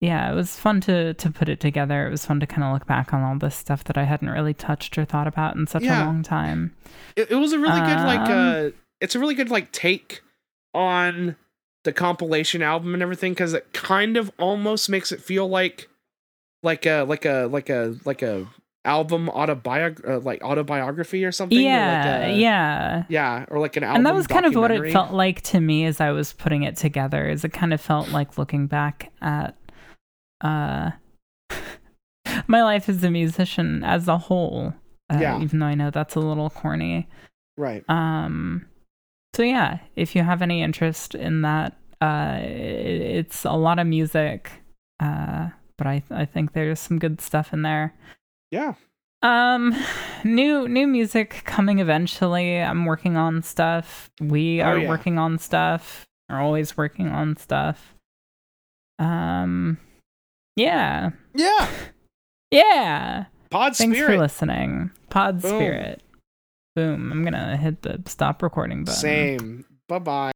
Yeah, it was fun to to put it together. It was fun to kind of look back on all this stuff that I hadn't really touched or thought about in such Yeah. a long time. It, it was a really good like Um, uh, it's a really good like take on the compilation album and everything because it kind of almost makes it feel like like a like a like a like a album autobiog uh, like autobiography or something. or yeah, like a, yeah. yeah, or like an album. and that was kind of what it felt like to me as I was putting it together. Is it kind of felt like looking back at uh my life as a musician as a whole. Uh, Yeah. Even though I know that's a little corny. right. Um. So yeah, if you have any interest in that, uh, it, it's a lot of music. Uh, but I I think there's some good stuff in there. Yeah. Um, new new music coming eventually. I'm working on stuff. We Oh, are yeah. working on stuff. We're always working on stuff. Um, yeah, Yeah. yeah. Pod Thanks for listening. Pod Boom. Spirit. Boom. I'm gonna hit the stop recording button. Same. Bye bye.